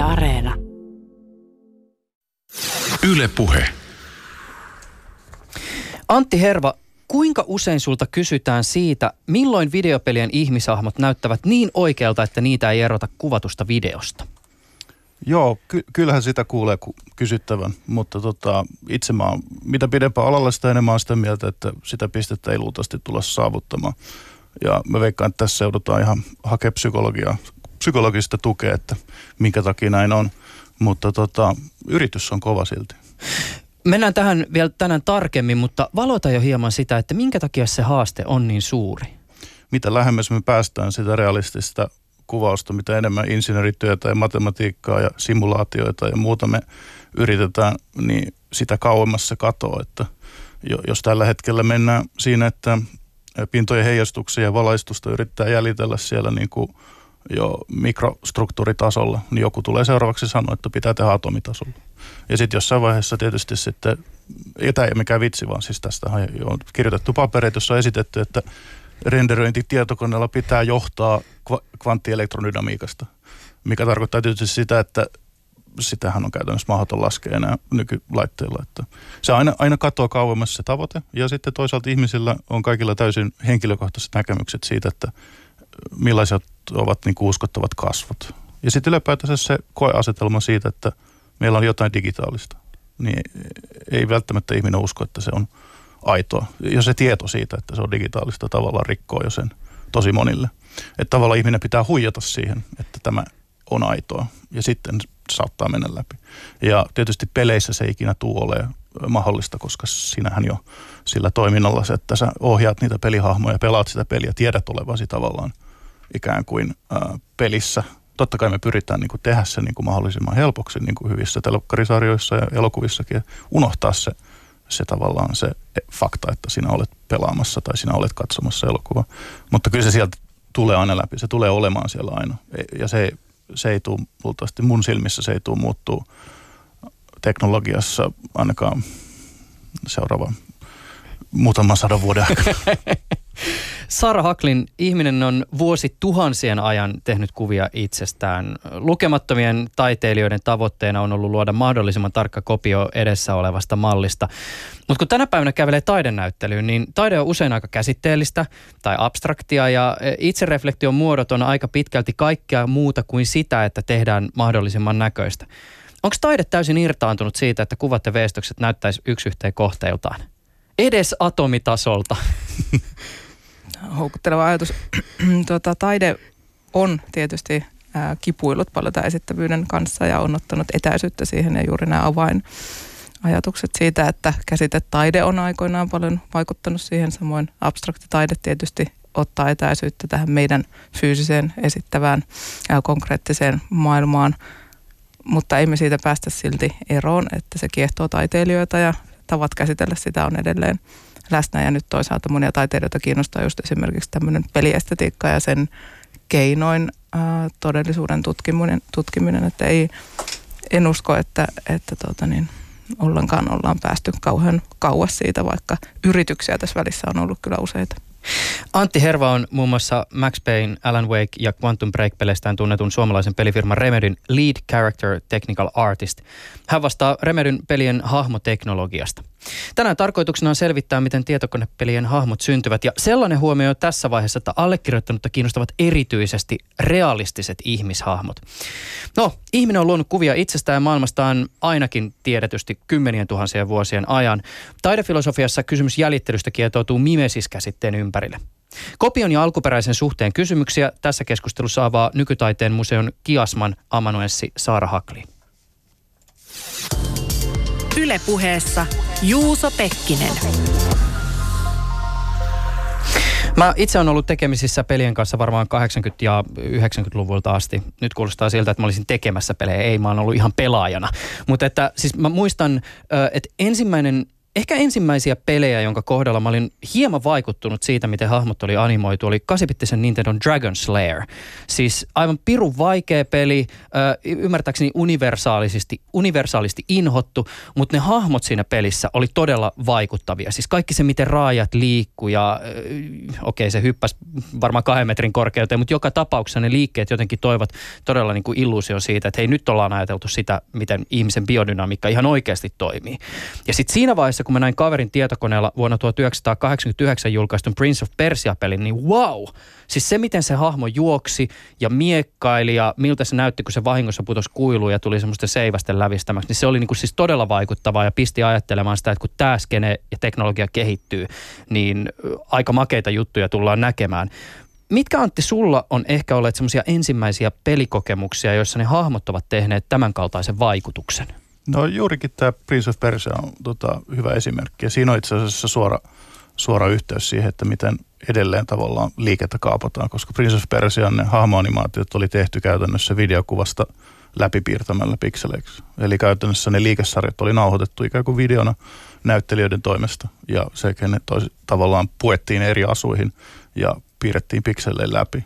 Yle Areena. Yle Puhe. Antti Herva, kuinka usein sulta kysytään siitä, milloin videopelien ihmishahmot näyttävät niin oikealta, että niitä ei erota kuvatusta videosta? Joo, ky- kyllähän sitä kuulee ku- kysyttävän, mutta tota, itse mä oon, mitä pidempään alalla sitä enemmän on sitä mieltä, että sitä pistettä ei luultavasti tulla saavuttamaan. Ja mä veikkaan, että tässä joudutaan ihan hakemaan psykologiaa, psykologista tukea, että minkä takia näin on. Mutta tota, yritys on kova silti. Mennään tähän vielä tänään tarkemmin, mutta valota jo hieman sitä, että minkä takia se haaste on niin suuri. Mitä lähemmäs me päästään sitä realistista kuvausta, mitä enemmän insinöörityötä ja matematiikkaa ja simulaatioita ja muuta me yritetään, niin sitä kauemmas se katoaa. Että jos tällä hetkellä mennään siinä, että pintojen heijastuksia ja valaistusta yrittää jäljitellä siellä niin kuin jo mikrostruktuuritasolla, niin joku tulee seuraavaksi sanoa, että pitää tehdä atomitasolla. Ja sitten jossain vaiheessa tietysti sitten, ei tämä ei mikään vitsi, vaan siis tästä on kirjoitettu papereita, jossa on esitetty, että renderöinti tietokoneella pitää johtaa kvanttielektrodynamiikasta, mikä tarkoittaa tietysti sitä, että sitähän on käytännössä mahdoton laskea enää nykylaitteilla. Että se aina, aina katoaa kauemmas se tavoite ja sitten toisaalta ihmisillä on kaikilla täysin henkilökohtaiset näkemykset siitä, että millaiset ovat niin kuin uskottavat kasvot. Ja sitten ylipäätänsä se koeasetelma siitä, että meillä on jotain digitaalista, niin ei välttämättä ihminen usko, että se on aitoa. Ja se tieto siitä, että se on digitaalista tavallaan rikkoo jo sen tosi monille. Että tavallaan ihminen pitää huijata siihen, että tämä on aitoa ja sitten saattaa mennä läpi. Ja tietysti peleissä se ikinä tule ole mahdollista, koska sinähän jo sillä toiminnalla, että sä ohjaat niitä pelihahmoja, pelaat sitä peliä, tiedät olevasi tavallaan ikään kuin ää, pelissä. Totta kai me pyritään niin kuin tehdä se niin kuin mahdollisimman helpoksi niin kuin hyvissä telokkarisarjoissa ja elokuvissakin ja unohtaa se, se tavallaan se fakta, että sinä olet pelaamassa tai sinä olet katsomassa elokuvaa. Mutta kyllä se sieltä tulee aina läpi, se tulee olemaan siellä aina. Ja se, se ei tule, luultavasti mun silmissä se ei tule muuttuu teknologiassa ainakaan seuraava muutaman sadan vuoden aikana. Sara Haklin ihminen on vuosi tuhansien ajan tehnyt kuvia itsestään. Lukemattomien taiteilijoiden tavoitteena on ollut luoda mahdollisimman tarkka kopio edessä olevasta mallista. Mutta kun tänä päivänä kävelee taidenäyttelyyn, niin taide on usein aika käsitteellistä tai abstraktia ja itsereflektion muodot on aika pitkälti kaikkea muuta kuin sitä, että tehdään mahdollisimman näköistä. Onko taide täysin irtaantunut siitä, että kuvat ja veistokset näyttäisi yksi yhteen kohteiltaan? Edes atomitasolta. Houkutteleva ajatus. tuota, taide on tietysti ää, kipuillut paljon tämän esittävyyden kanssa ja on ottanut etäisyyttä siihen ja juuri nämä avain ajatukset siitä, että käsitetaide on aikoinaan paljon vaikuttanut siihen. Samoin abstraktitaide tietysti ottaa etäisyyttä tähän meidän fyysiseen esittävään ja konkreettiseen maailmaan – mutta emme siitä päästä silti eroon, että se kiehtoo taiteilijoita ja tavat käsitellä sitä on edelleen läsnä. Ja nyt toisaalta monia taiteilijoita kiinnostaa just esimerkiksi tämmöinen peliestetiikka ja sen keinoin ää, todellisuuden tutkiminen, tutkiminen, että ei, en usko, että, että tota niin, ollenkaan ollaan päästy kauhean kauas siitä, vaikka yrityksiä tässä välissä on ollut kyllä useita. Antti Herva on muun muassa Max Payne, Alan Wake ja Quantum Break-peleistään tunnetun suomalaisen pelifirman Remedyn Lead Character Technical Artist. Hän vastaa Remedyn pelien hahmoteknologiasta. Tänään tarkoituksena on selvittää, miten tietokonepelien hahmot syntyvät ja sellainen huomio tässä vaiheessa, että allekirjoittanutta kiinnostavat erityisesti realistiset ihmishahmot. No, ihminen on luonut kuvia itsestään ja maailmastaan ainakin tiedetysti kymmenien tuhansien vuosien ajan. Taidefilosofiassa kysymys jäljittelystä kietoutuu mimesis-käsitteen ympärille. Kopion ja alkuperäisen suhteen kysymyksiä tässä keskustelussa avaa nykytaiteen museon kiasman amanuenssi Saara Hakli. Ylepuheessa Juuso Pekkinen. Mä itse olen ollut tekemisissä pelien kanssa varmaan 80- ja 90-luvulta asti. Nyt kuulostaa siltä, että mä olisin tekemässä pelejä. Ei, mä oon ollut ihan pelaajana. Mutta että siis mä muistan, että ensimmäinen ehkä ensimmäisiä pelejä, jonka kohdalla mä olin hieman vaikuttunut siitä, miten hahmot oli animoitu, oli 8 Nintendo Dragon Slayer. Siis aivan pirun vaikea peli, ymmärtääkseni universaalisesti, universaalisti inhottu, mutta ne hahmot siinä pelissä oli todella vaikuttavia. Siis kaikki se, miten raajat liikkuu ja okei okay, se hyppäsi varmaan kahden metrin korkeuteen, mutta joka tapauksessa ne liikkeet jotenkin toivat todella niin kuin illuusio siitä, että hei nyt ollaan ajateltu sitä, miten ihmisen biodynamiikka ihan oikeasti toimii. Ja sitten siinä vaiheessa, kun mä näin kaverin tietokoneella vuonna 1989 julkaistun Prince of Persia-pelin, niin wow! Siis se, miten se hahmo juoksi ja miekkaili ja miltä se näytti, kun se vahingossa putosi kuiluun ja tuli semmoista seivästen lävistämäksi, niin se oli niin kuin siis todella vaikuttavaa ja pisti ajattelemaan sitä, että kun tämä skene ja teknologia kehittyy, niin aika makeita juttuja tullaan näkemään. Mitkä Antti sulla on ehkä olleet semmoisia ensimmäisiä pelikokemuksia, joissa ne hahmot ovat tehneet tämän kaltaisen vaikutuksen? No juurikin tämä Prince of Persia on tota, hyvä esimerkki. Ja siinä on itse asiassa suora, suora yhteys siihen, että miten edelleen tavallaan liikettä kaapataan, koska Prince of Persian ne hahmoanimaatiot oli tehty käytännössä videokuvasta läpipiirtämällä pikseleiksi. Eli käytännössä ne liikesarjat oli nauhoitettu ikään kuin videona näyttelijöiden toimesta ja se ne tois, tavallaan puettiin eri asuihin ja piirrettiin pikseleille läpi.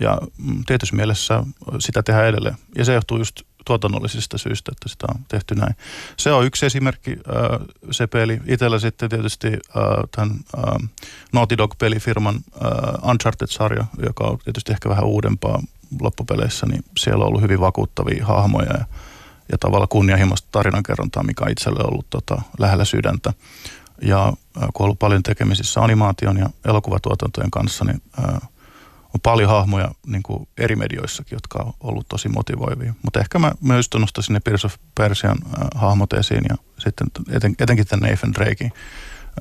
Ja mm, tietysti mielessä sitä tehdään edelleen. Ja se johtuu just tuotannollisista syistä, että sitä on tehty näin. Se on yksi esimerkki, äh, se peli. Itellä sitten tietysti äh, tämän äh, Naughty Dog-pelifirman äh, Uncharted-sarja, joka on tietysti ehkä vähän uudempaa loppupeleissä, niin siellä on ollut hyvin vakuuttavia hahmoja ja, ja tavallaan kunnianhimoista tarinankerrontaa, mikä on itselle ollut tota, lähellä sydäntä. Ja äh, kun on ollut paljon tekemisissä animaation ja elokuvatuotantojen kanssa, niin äh, on paljon hahmoja niin kuin eri medioissakin, jotka on ollut tosi motivoivia. Mutta ehkä mä myös nostaisin ne Prince of Persian äh, hahmot esiin ja sitten eten, etenkin tämän Nathan Drakein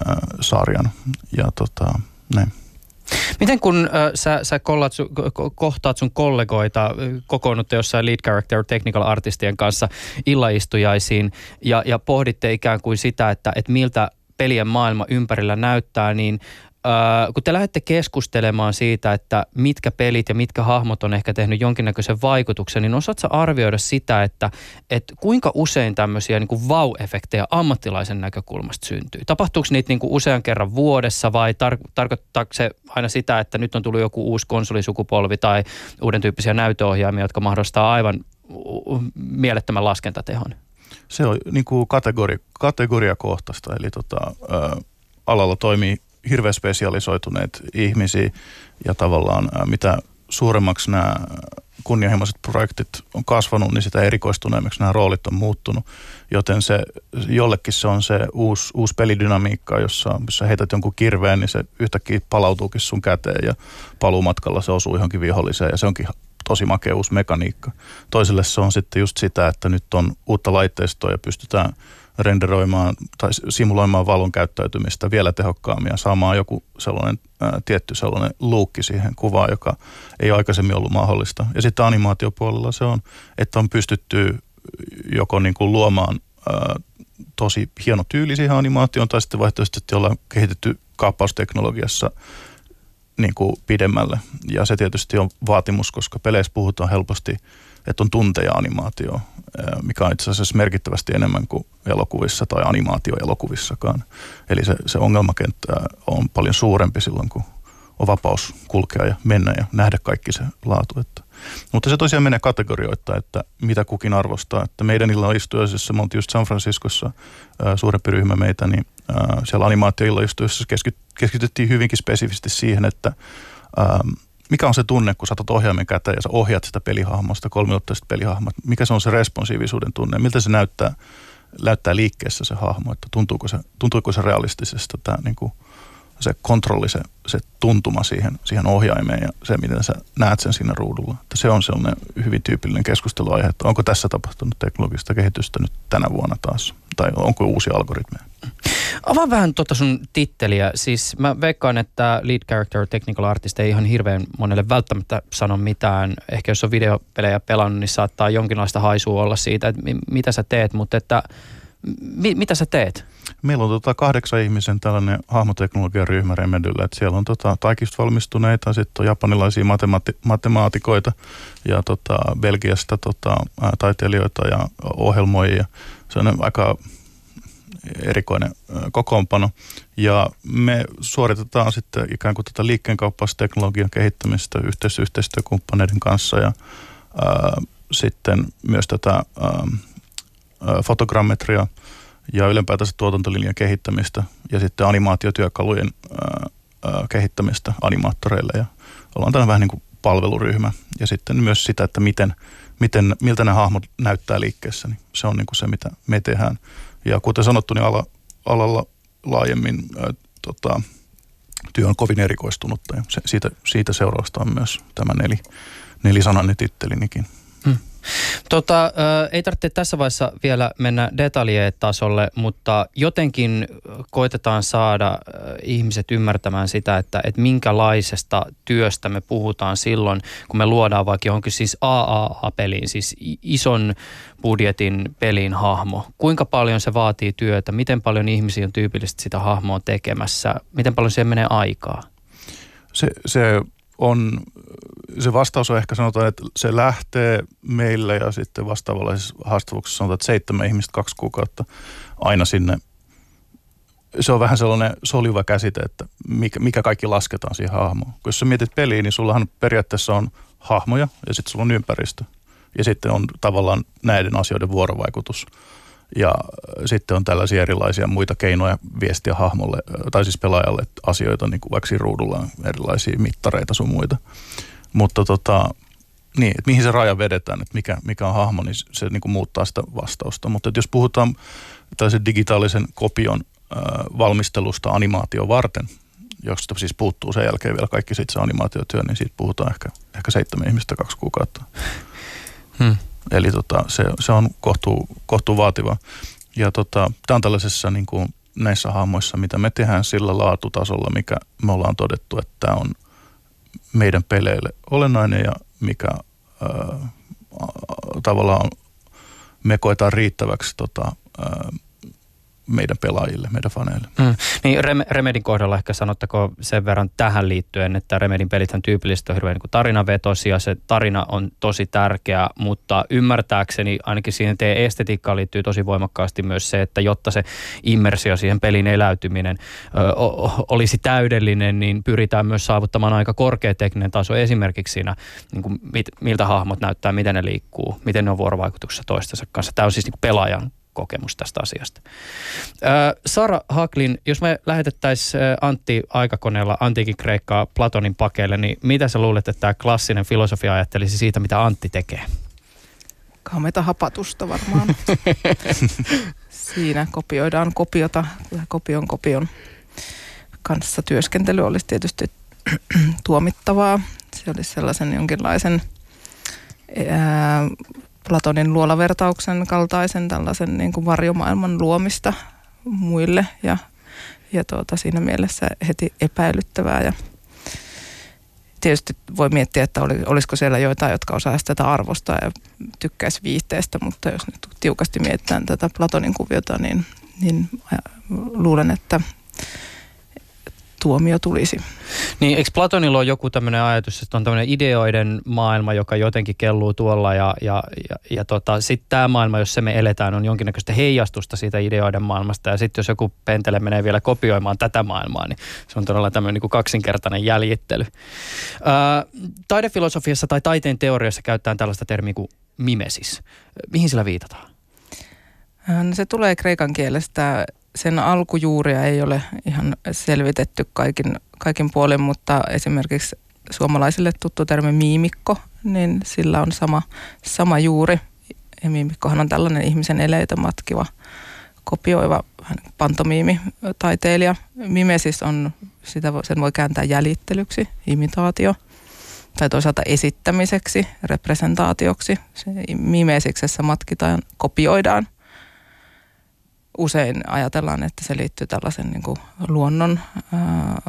äh, sarjan. Ja tota, näin. Miten kun äh, sä, sä kollat, su, kohtaat sun kollegoita, kokoonnutte jossain lead character technical artistien kanssa illaistujaisiin ja, ja pohditte ikään kuin sitä, että, että miltä pelien maailma ympärillä näyttää, niin äh, kun te lähdette keskustelemaan siitä, että mitkä pelit ja mitkä hahmot on ehkä tehnyt jonkinnäköisen vaikutuksen, niin osaatko arvioida sitä, että, että kuinka usein tämmöisiä niin kuin wow-efektejä ammattilaisen näkökulmasta syntyy? Tapahtuuko niitä niin kuin usean kerran vuodessa vai tar- tarkoittaako se aina sitä, että nyt on tullut joku uusi konsolisukupolvi tai uuden tyyppisiä näytöohjaimia, jotka mahdollistaa aivan mielettömän laskentatehon? Se on niin kuin kategori, kategoriakohtaista, eli tota, ä, alalla toimii hirveän spesialisoituneet ihmisiä ja tavallaan mitä suuremmaksi nämä kunnianhimoiset projektit on kasvanut, niin sitä erikoistuneemmiksi nämä roolit on muuttunut. Joten se, jollekin se on se uusi, uusi pelidynamiikka, jossa, jossa heität jonkun kirveen, niin se yhtäkkiä palautuukin sun käteen ja paluumatkalla se osuu johonkin viholliseen ja se onkin tosi makea uusi mekaniikka. Toiselle se on sitten just sitä, että nyt on uutta laitteistoa ja pystytään – renderoimaan tai simuloimaan valon käyttäytymistä vielä tehokkaammin ja saamaan joku sellainen ää, tietty sellainen luukki siihen kuvaan, joka ei aikaisemmin ollut mahdollista. Ja sitten animaatiopuolella se on, että on pystytty joko niin kuin luomaan ää, tosi hieno tyyli siihen animaatioon tai sitten vaihtoehtoisesti ollaan kehitetty kaappausteknologiassa niin kuin pidemmälle. Ja se tietysti on vaatimus, koska peleissä puhutaan helposti – että on tunteja animaatio, mikä on itse asiassa merkittävästi enemmän kuin elokuvissa tai animaatioelokuvissakaan. Eli se, se ongelmakenttä on paljon suurempi silloin, kun on vapaus kulkea ja mennä ja nähdä kaikki se laatu. Että. Mutta se tosiaan menee kategorioita, että mitä kukin arvostaa. Että meidän illanistujaisissa, me oltiin just San Franciscossa suurempi ryhmä meitä, niin siellä animaatioillanistujaisissa keskityttiin hyvinkin spesifisti siihen, että mikä on se tunne, kun saatat ohjaimen käteen ja sä ohjaat sitä pelihahmosta, kolmiotteista pelihahmoa, mikä se on se responsiivisuuden tunne, miltä se näyttää, näyttää liikkeessä se hahmo, että tuntuuko se, tuntuuko se realistisesta tämä niin kuin, se kontrolli, se, se tuntuma siihen, siihen ohjaimeen ja se, miten sä näet sen siinä ruudulla. Että se on sellainen hyvin tyypillinen keskusteluaihe, että onko tässä tapahtunut teknologista kehitystä nyt tänä vuonna taas, tai onko uusia algoritmeja. Avaa vähän tuota sun titteliä. Siis mä veikkaan, että lead character technical artist ei ihan hirveän monelle välttämättä sano mitään. Ehkä jos on videopelejä pelannut, niin saattaa jonkinlaista haisua olla siitä, että mitä sä teet, mutta että mi, mitä sä teet? Meillä on tota kahdeksan ihmisen tällainen hahmoteknologian ryhmä Remedyllä, että siellä on tota taikista valmistuneita, sitten on japanilaisia matemaati- matemaatikoita ja tota Belgiasta tota, taiteilijoita ja ohjelmoijia. Se on aika erikoinen kokoonpano. Ja me suoritetaan sitten ikään kuin tätä liikkeenkauppausteknologian kehittämistä yhteis- yhteistyökumppaneiden kanssa ja ää, sitten myös tätä ää, fotogrammetria ja ylempäätänsä tuotantolinjan kehittämistä ja sitten animaatiotyökalujen ää, ää, kehittämistä animaattoreille ja ollaan tällainen vähän niin kuin palveluryhmä ja sitten myös sitä, että miten, miten, miltä nämä hahmot näyttää liikkeessä, niin se on niin kuin se, mitä me tehdään. Ja kuten sanottu, niin ala, alalla laajemmin ää, tota, työ on kovin erikoistunutta ja se, siitä, siitä seurausta on myös tämä neli, nelisanainen tittelinikin. Tota, ei tarvitse tässä vaiheessa vielä mennä detaljien tasolle, mutta jotenkin koitetaan saada ihmiset ymmärtämään sitä, että, että minkälaisesta työstä me puhutaan silloin, kun me luodaan vaikka johonkin siis AAA-peliin, siis ison budjetin pelin hahmo. Kuinka paljon se vaatii työtä, miten paljon ihmisiä on tyypillisesti sitä hahmoa tekemässä, miten paljon siihen menee aikaa? Se, se on, se vastaus on ehkä sanotaan, että se lähtee meille ja sitten vastaavallaisessa haastavuuksessa sanotaan, että seitsemän ihmistä kaksi kuukautta aina sinne. Se on vähän sellainen soliva käsite, että mikä, mikä kaikki lasketaan siihen hahmoon. Kun jos sä mietit peliä, niin sullahan periaatteessa on hahmoja ja sitten sulla on ympäristö. Ja sitten on tavallaan näiden asioiden vuorovaikutus. Ja sitten on tällaisia erilaisia muita keinoja viestiä hahmolle, tai siis pelaajalle asioita, niin kuin vaikka ruudulla on erilaisia mittareita sun muita. Mutta tota, niin, että mihin se raja vedetään, että mikä, mikä on hahmo, niin se niin kuin muuttaa sitä vastausta. Mutta jos puhutaan tällaisen digitaalisen kopion äh, valmistelusta animaatio varten, josta siis puuttuu sen jälkeen vielä kaikki se animaatiotyö, niin siitä puhutaan ehkä, ehkä seitsemän ihmistä kaksi kuukautta. Hmm. Eli tota, se, se on kohtuu, kohtuu vaativa. Ja tota, tämä on tällaisessa niin kuin näissä hahmoissa, mitä me tehdään sillä laatutasolla, mikä me ollaan todettu, että tämä on meidän peleille olennainen ja mikä ää, tavallaan me koetaan riittäväksi tota, ää, meidän pelaajille, meidän faneille. Mm. Niin Rem- Remedin kohdalla ehkä sanottako sen verran tähän liittyen, että Remedin pelithän tyypillisesti on hirveän niin tarinavetosia, se tarina on tosi tärkeä, mutta ymmärtääkseni ainakin siihen teidän estetiikkaan liittyy tosi voimakkaasti myös se, että jotta se immersio siihen pelin eläytyminen ö, o, olisi täydellinen, niin pyritään myös saavuttamaan aika korkea tekninen taso esimerkiksi siinä, niin kuin mit, miltä hahmot näyttää, miten ne liikkuu, miten ne on vuorovaikutuksessa toistensa kanssa. Tämä on siis niin pelaajan kokemus tästä asiasta. Sara Haklin, jos me lähetettäisiin Antti aikakoneella antiikin Kreikkaa Platonin pakeille, niin mitä sä luulet, että tämä klassinen filosofia ajattelisi siitä, mitä Antti tekee? Kameita hapatusta varmaan. Siinä kopioidaan kopiota, kopion kopion kanssa työskentely olisi tietysti tuomittavaa. Se olisi sellaisen jonkinlaisen ää, Platonin luolavertauksen kaltaisen tällaisen niin kuin varjomaailman luomista muille ja, ja tuota, siinä mielessä heti epäilyttävää. Ja tietysti voi miettiä, että oli, olisiko siellä joitain, jotka osaisi tätä arvostaa ja tykkäisi viihteestä, mutta jos nyt tiukasti mietitään tätä Platonin kuviota, niin, niin luulen, että tuomio tulisi. Niin, eikö Platonilla ole joku tämmöinen ajatus, että on tämmöinen ideoiden maailma, joka jotenkin kelluu tuolla ja, ja, ja, ja tota, sitten tämä maailma, jos se me eletään, on jonkinnäköistä heijastusta siitä ideoiden maailmasta ja sitten jos joku pentele menee vielä kopioimaan tätä maailmaa, niin se on todella tämmöinen niin kuin kaksinkertainen jäljittely. Ää, taidefilosofiassa tai taiteen teoriassa käytetään tällaista termiä kuin mimesis. Mihin sillä viitataan? No se tulee kreikan kielestä sen alkujuuria ei ole ihan selvitetty kaikin, kaikin puolin, mutta esimerkiksi suomalaisille tuttu termi miimikko, niin sillä on sama, sama juuri. Ja miimikkohan on tällainen ihmisen eleitä matkiva, kopioiva pantomiimitaiteilija. Mimesis on, sitä, sen voi kääntää jäljittelyksi, imitaatio, tai toisaalta esittämiseksi, representaatioksi. Se mimesiksessä matkitaan, kopioidaan usein ajatellaan, että se liittyy tällaisen niin kuin luonnon ää,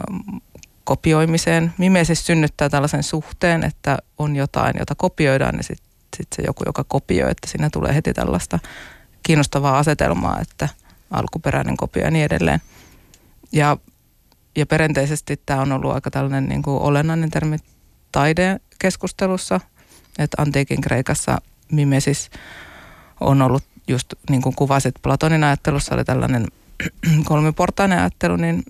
kopioimiseen. Mimesis synnyttää tällaisen suhteen, että on jotain, jota kopioidaan ja sitten sit se joku, joka kopioi, että siinä tulee heti tällaista kiinnostavaa asetelmaa, että alkuperäinen kopio ja niin edelleen. Ja, ja perinteisesti tämä on ollut aika tällainen niin kuin olennainen termi taidekeskustelussa, että antiikin Kreikassa mimesis on ollut just niin kuin kuvasit, Platonin ajattelussa oli tällainen kolmiportainen ajattelu, niin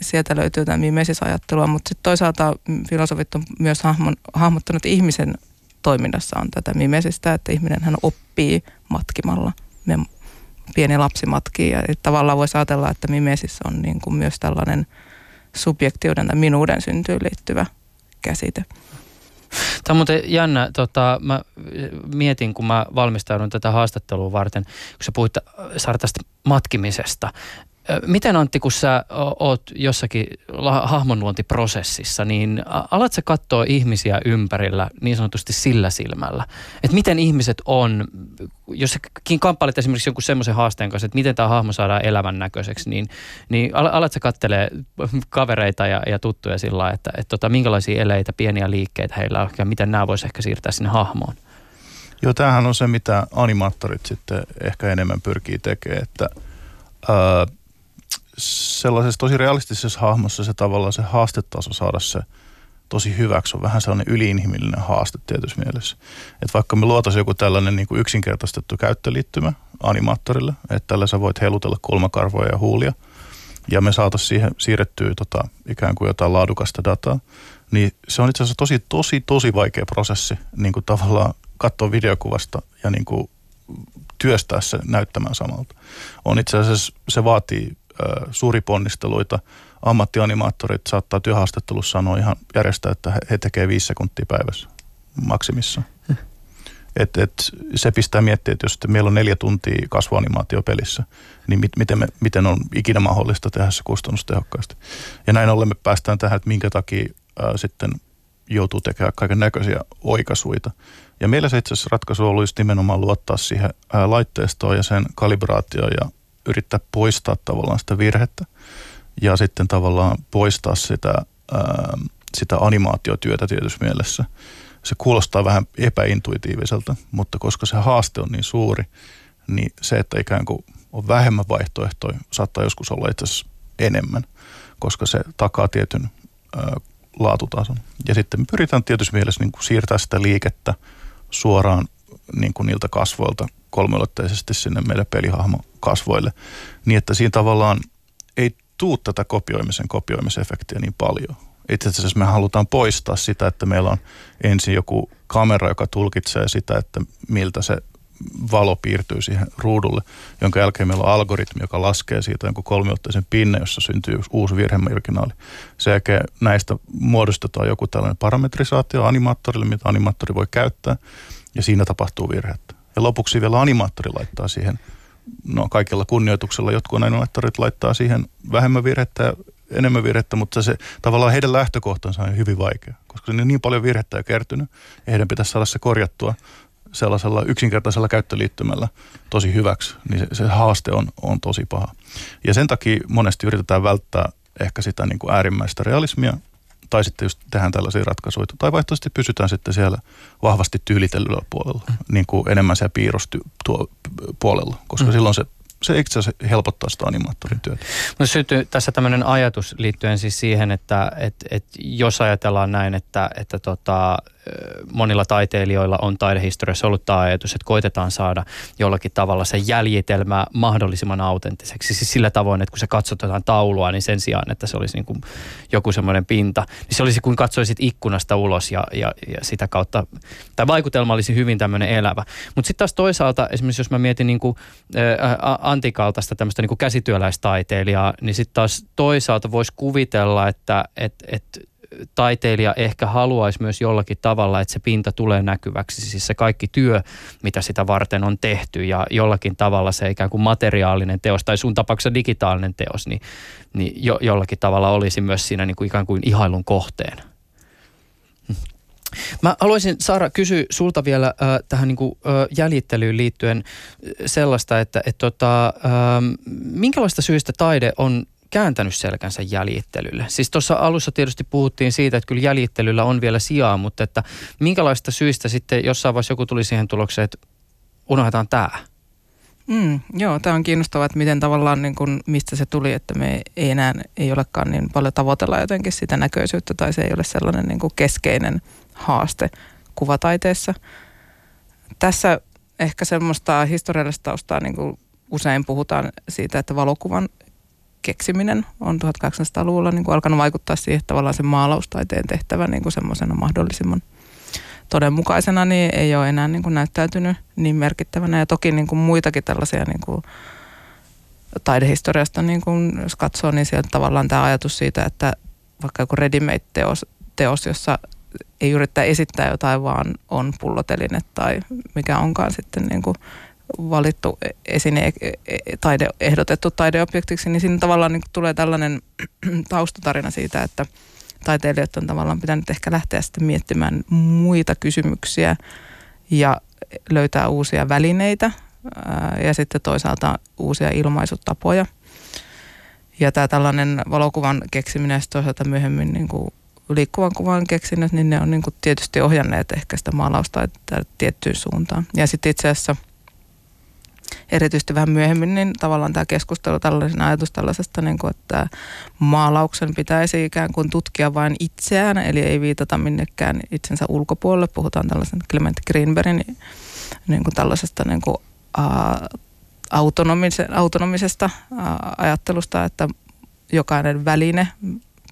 sieltä löytyy tämä mimesis-ajattelua, mutta sitten toisaalta filosofit on myös hahmon, hahmottanut ihmisen toiminnassa on tätä mimesistä, että ihminen hän oppii matkimalla. Me pieni lapsi matkii ja tavallaan voisi ajatella, että mimesissä on niin kuin myös tällainen subjektiuden tai minuuden syntyyn liittyvä käsite. Tämä on muuten jännä. Tota, mä mietin, kun mä valmistaudun tätä haastattelua varten, kun sä puhuit Saara tästä matkimisesta, Miten Antti, kun sä oot jossakin hahmonluontiprosessissa, niin alat sä katsoa ihmisiä ympärillä niin sanotusti sillä silmällä? Että miten ihmiset on, jos sä kamppailet esimerkiksi jonkun semmoisen haasteen kanssa, että miten tämä hahmo saadaan elävän näköiseksi, niin, niin alat sä kattelee kavereita ja, ja tuttuja sillä lailla, että, että tota, minkälaisia eleitä, pieniä liikkeitä heillä on ja miten nämä voisi ehkä siirtää sinne hahmoon? Joo, tämähän on se, mitä animaattorit sitten ehkä enemmän pyrkii tekemään, että ää, sellaisessa tosi realistisessa hahmossa se tavallaan se haastetaso saada se tosi hyväksi on vähän sellainen yliinhimillinen haaste tietyssä mielessä. Että vaikka me luotaisiin joku tällainen niin kuin yksinkertaistettu käyttöliittymä animaattorille, että tällä sä voit heilutella kulmakarvoja ja huulia, ja me saataisiin siihen siirrettyä tota, ikään kuin jotain laadukasta dataa, niin se on itse asiassa tosi, tosi, tosi vaikea prosessi niin kuin tavallaan katsoa videokuvasta ja niin kuin työstää se näyttämään samalta. On itse asiassa, se vaatii suuriponnisteluita. Ammattianimaattorit saattaa työhaastattelussa sanoa ihan järjestää, että he tekevät viisi sekuntia päivässä maksimissa. Et, et, se pistää miettiä, että jos meillä on neljä tuntia kasvuanimaatio pelissä, niin mit, miten, me, miten on ikinä mahdollista tehdä se kustannustehokkaasti. Ja näin ollen me päästään tähän, että minkä takia ää, sitten joutuu tekemään kaiken näköisiä oikaisuita. Ja meillä se itse asiassa ratkaisu on ollut just nimenomaan luottaa siihen ää, laitteistoon ja sen kalibraatioon ja yrittää poistaa tavallaan sitä virhettä ja sitten tavallaan poistaa sitä, ää, sitä animaatiotyötä tietyssä mielessä. Se kuulostaa vähän epäintuitiiviselta, mutta koska se haaste on niin suuri, niin se, että ikään kuin on vähemmän vaihtoehtoja, saattaa joskus olla itse asiassa enemmän, koska se takaa tietyn ää, laatutason. Ja sitten me pyritään tietysti mielessä niin kuin siirtää sitä liikettä suoraan niin kuin niiltä kasvoilta kolmiulotteisesti sinne meidän pelihahmo kasvoille, niin että siinä tavallaan ei tuu tätä kopioimisen kopioimisefektiä niin paljon. Itse asiassa me halutaan poistaa sitä, että meillä on ensin joku kamera, joka tulkitsee sitä, että miltä se valo piirtyy siihen ruudulle, jonka jälkeen meillä on algoritmi, joka laskee siitä jonkun kolmiotteisen pinne, jossa syntyy uusi virhemarginaali. Sen jälkeen näistä muodostetaan joku tällainen parametrisaatio animaattorille, mitä animaattori voi käyttää, ja siinä tapahtuu virhettä. Ja lopuksi vielä animaattori laittaa siihen, no kaikella kunnioituksella jotkut animaattorit laittaa siihen vähemmän virhettä ja enemmän virhettä, mutta se tavallaan heidän lähtökohtansa on hyvin vaikea, koska se on niin paljon virhettä jo kertynyt ja heidän pitäisi saada se korjattua sellaisella yksinkertaisella käyttöliittymällä tosi hyväksi, niin se, se haaste on, on tosi paha. Ja sen takia monesti yritetään välttää ehkä sitä niin kuin äärimmäistä realismia tai sitten just tehdään tällaisia ratkaisuja. Tai vaihtoehtoisesti pysytään sitten siellä vahvasti tyylitellyllä puolella, mm. niin kuin enemmän siellä piirrostupuolella, koska mm. silloin se se itse asiassa helpottaa sitä animaattorin työtä. Mutta syntyy tässä tämmöinen ajatus liittyen siis siihen, että et, et jos ajatellaan näin, että, että tota, monilla taiteilijoilla on taidehistoriassa ollut tämä ajatus, että koitetaan saada jollakin tavalla se jäljitelmä mahdollisimman autenttiseksi. Siis sillä tavoin, että kun sä katsot jotain taulua, niin sen sijaan, että se olisi niin kuin joku semmoinen pinta, niin se olisi kuin katsoisit ikkunasta ulos ja, ja, ja sitä kautta, tai vaikutelma olisi hyvin tämmöinen elävä. Mutta sitten taas toisaalta, esimerkiksi jos mä mietin niin kuin, ä, antikaltaista tämmöistä niin kuin käsityöläistaiteilijaa, niin sitten taas toisaalta voisi kuvitella, että et, et taiteilija ehkä haluaisi myös jollakin tavalla, että se pinta tulee näkyväksi, siis se kaikki työ, mitä sitä varten on tehty ja jollakin tavalla se ikään kuin materiaalinen teos tai sun tapauksessa digitaalinen teos, niin, niin jo, jollakin tavalla olisi myös siinä niin kuin ikään kuin ihailun kohteen. Mä haluaisin Saara kysyä sulta vielä äh, tähän niin kuin, äh, jäljittelyyn liittyen sellaista, että et, tota, äh, minkälaista syystä taide on kääntänyt selkänsä jäljittelylle? Siis tuossa alussa tietysti puhuttiin siitä, että kyllä jäljittelyllä on vielä sijaa, mutta että minkälaista syistä sitten jossain vaiheessa joku tuli siihen tulokseen, että unohdetaan tämä? Mm, joo, tämä on kiinnostavaa, että miten tavallaan, niin kun, mistä se tuli, että me ei enää ei olekaan niin paljon tavoitella jotenkin sitä näköisyyttä tai se ei ole sellainen niin kuin keskeinen haaste kuvataiteessa. Tässä ehkä semmoista historiallista taustaa niin kuin usein puhutaan siitä, että valokuvan keksiminen on 1800-luvulla niin kuin alkanut vaikuttaa siihen, että tavallaan se maalaustaiteen tehtävä niin kuin semmoisena mahdollisimman todenmukaisena niin ei ole enää niin kuin näyttäytynyt niin merkittävänä. Ja toki niin kuin muitakin tällaisia niin kuin taidehistoriasta, niin kuin jos katsoo, niin sieltä tavallaan tämä ajatus siitä, että vaikka joku ready-made-teos, teos, jossa ei yrittää esittää jotain, vaan on pulloteline tai mikä onkaan sitten niin kuin valittu esine, e, e, taide, ehdotettu taideobjektiksi, niin siinä tavallaan niin tulee tällainen taustatarina siitä, että taiteilijat on tavallaan pitänyt ehkä lähteä sitten miettimään muita kysymyksiä ja löytää uusia välineitä ja sitten toisaalta uusia ilmaisutapoja. Ja tämä tällainen valokuvan keksiminen ja toisaalta myöhemmin niin kuin liikkuvan kuvan keksinnöt, niin ne on niin kuin tietysti ohjanneet ehkä sitä maalausta tiettyyn suuntaan. Ja sitten itse asiassa – erityisesti vähän myöhemmin, niin tavallaan tämä keskustelu tällaisen ajatus tällaisesta, niin kuin, että maalauksen pitäisi ikään kuin tutkia vain itseään, eli ei viitata minnekään itsensä ulkopuolelle. Puhutaan tällaisen Clement Greenbergin niin kuin tällaisesta niin kuin, ä, autonomisesta ä, ajattelusta, että jokainen väline,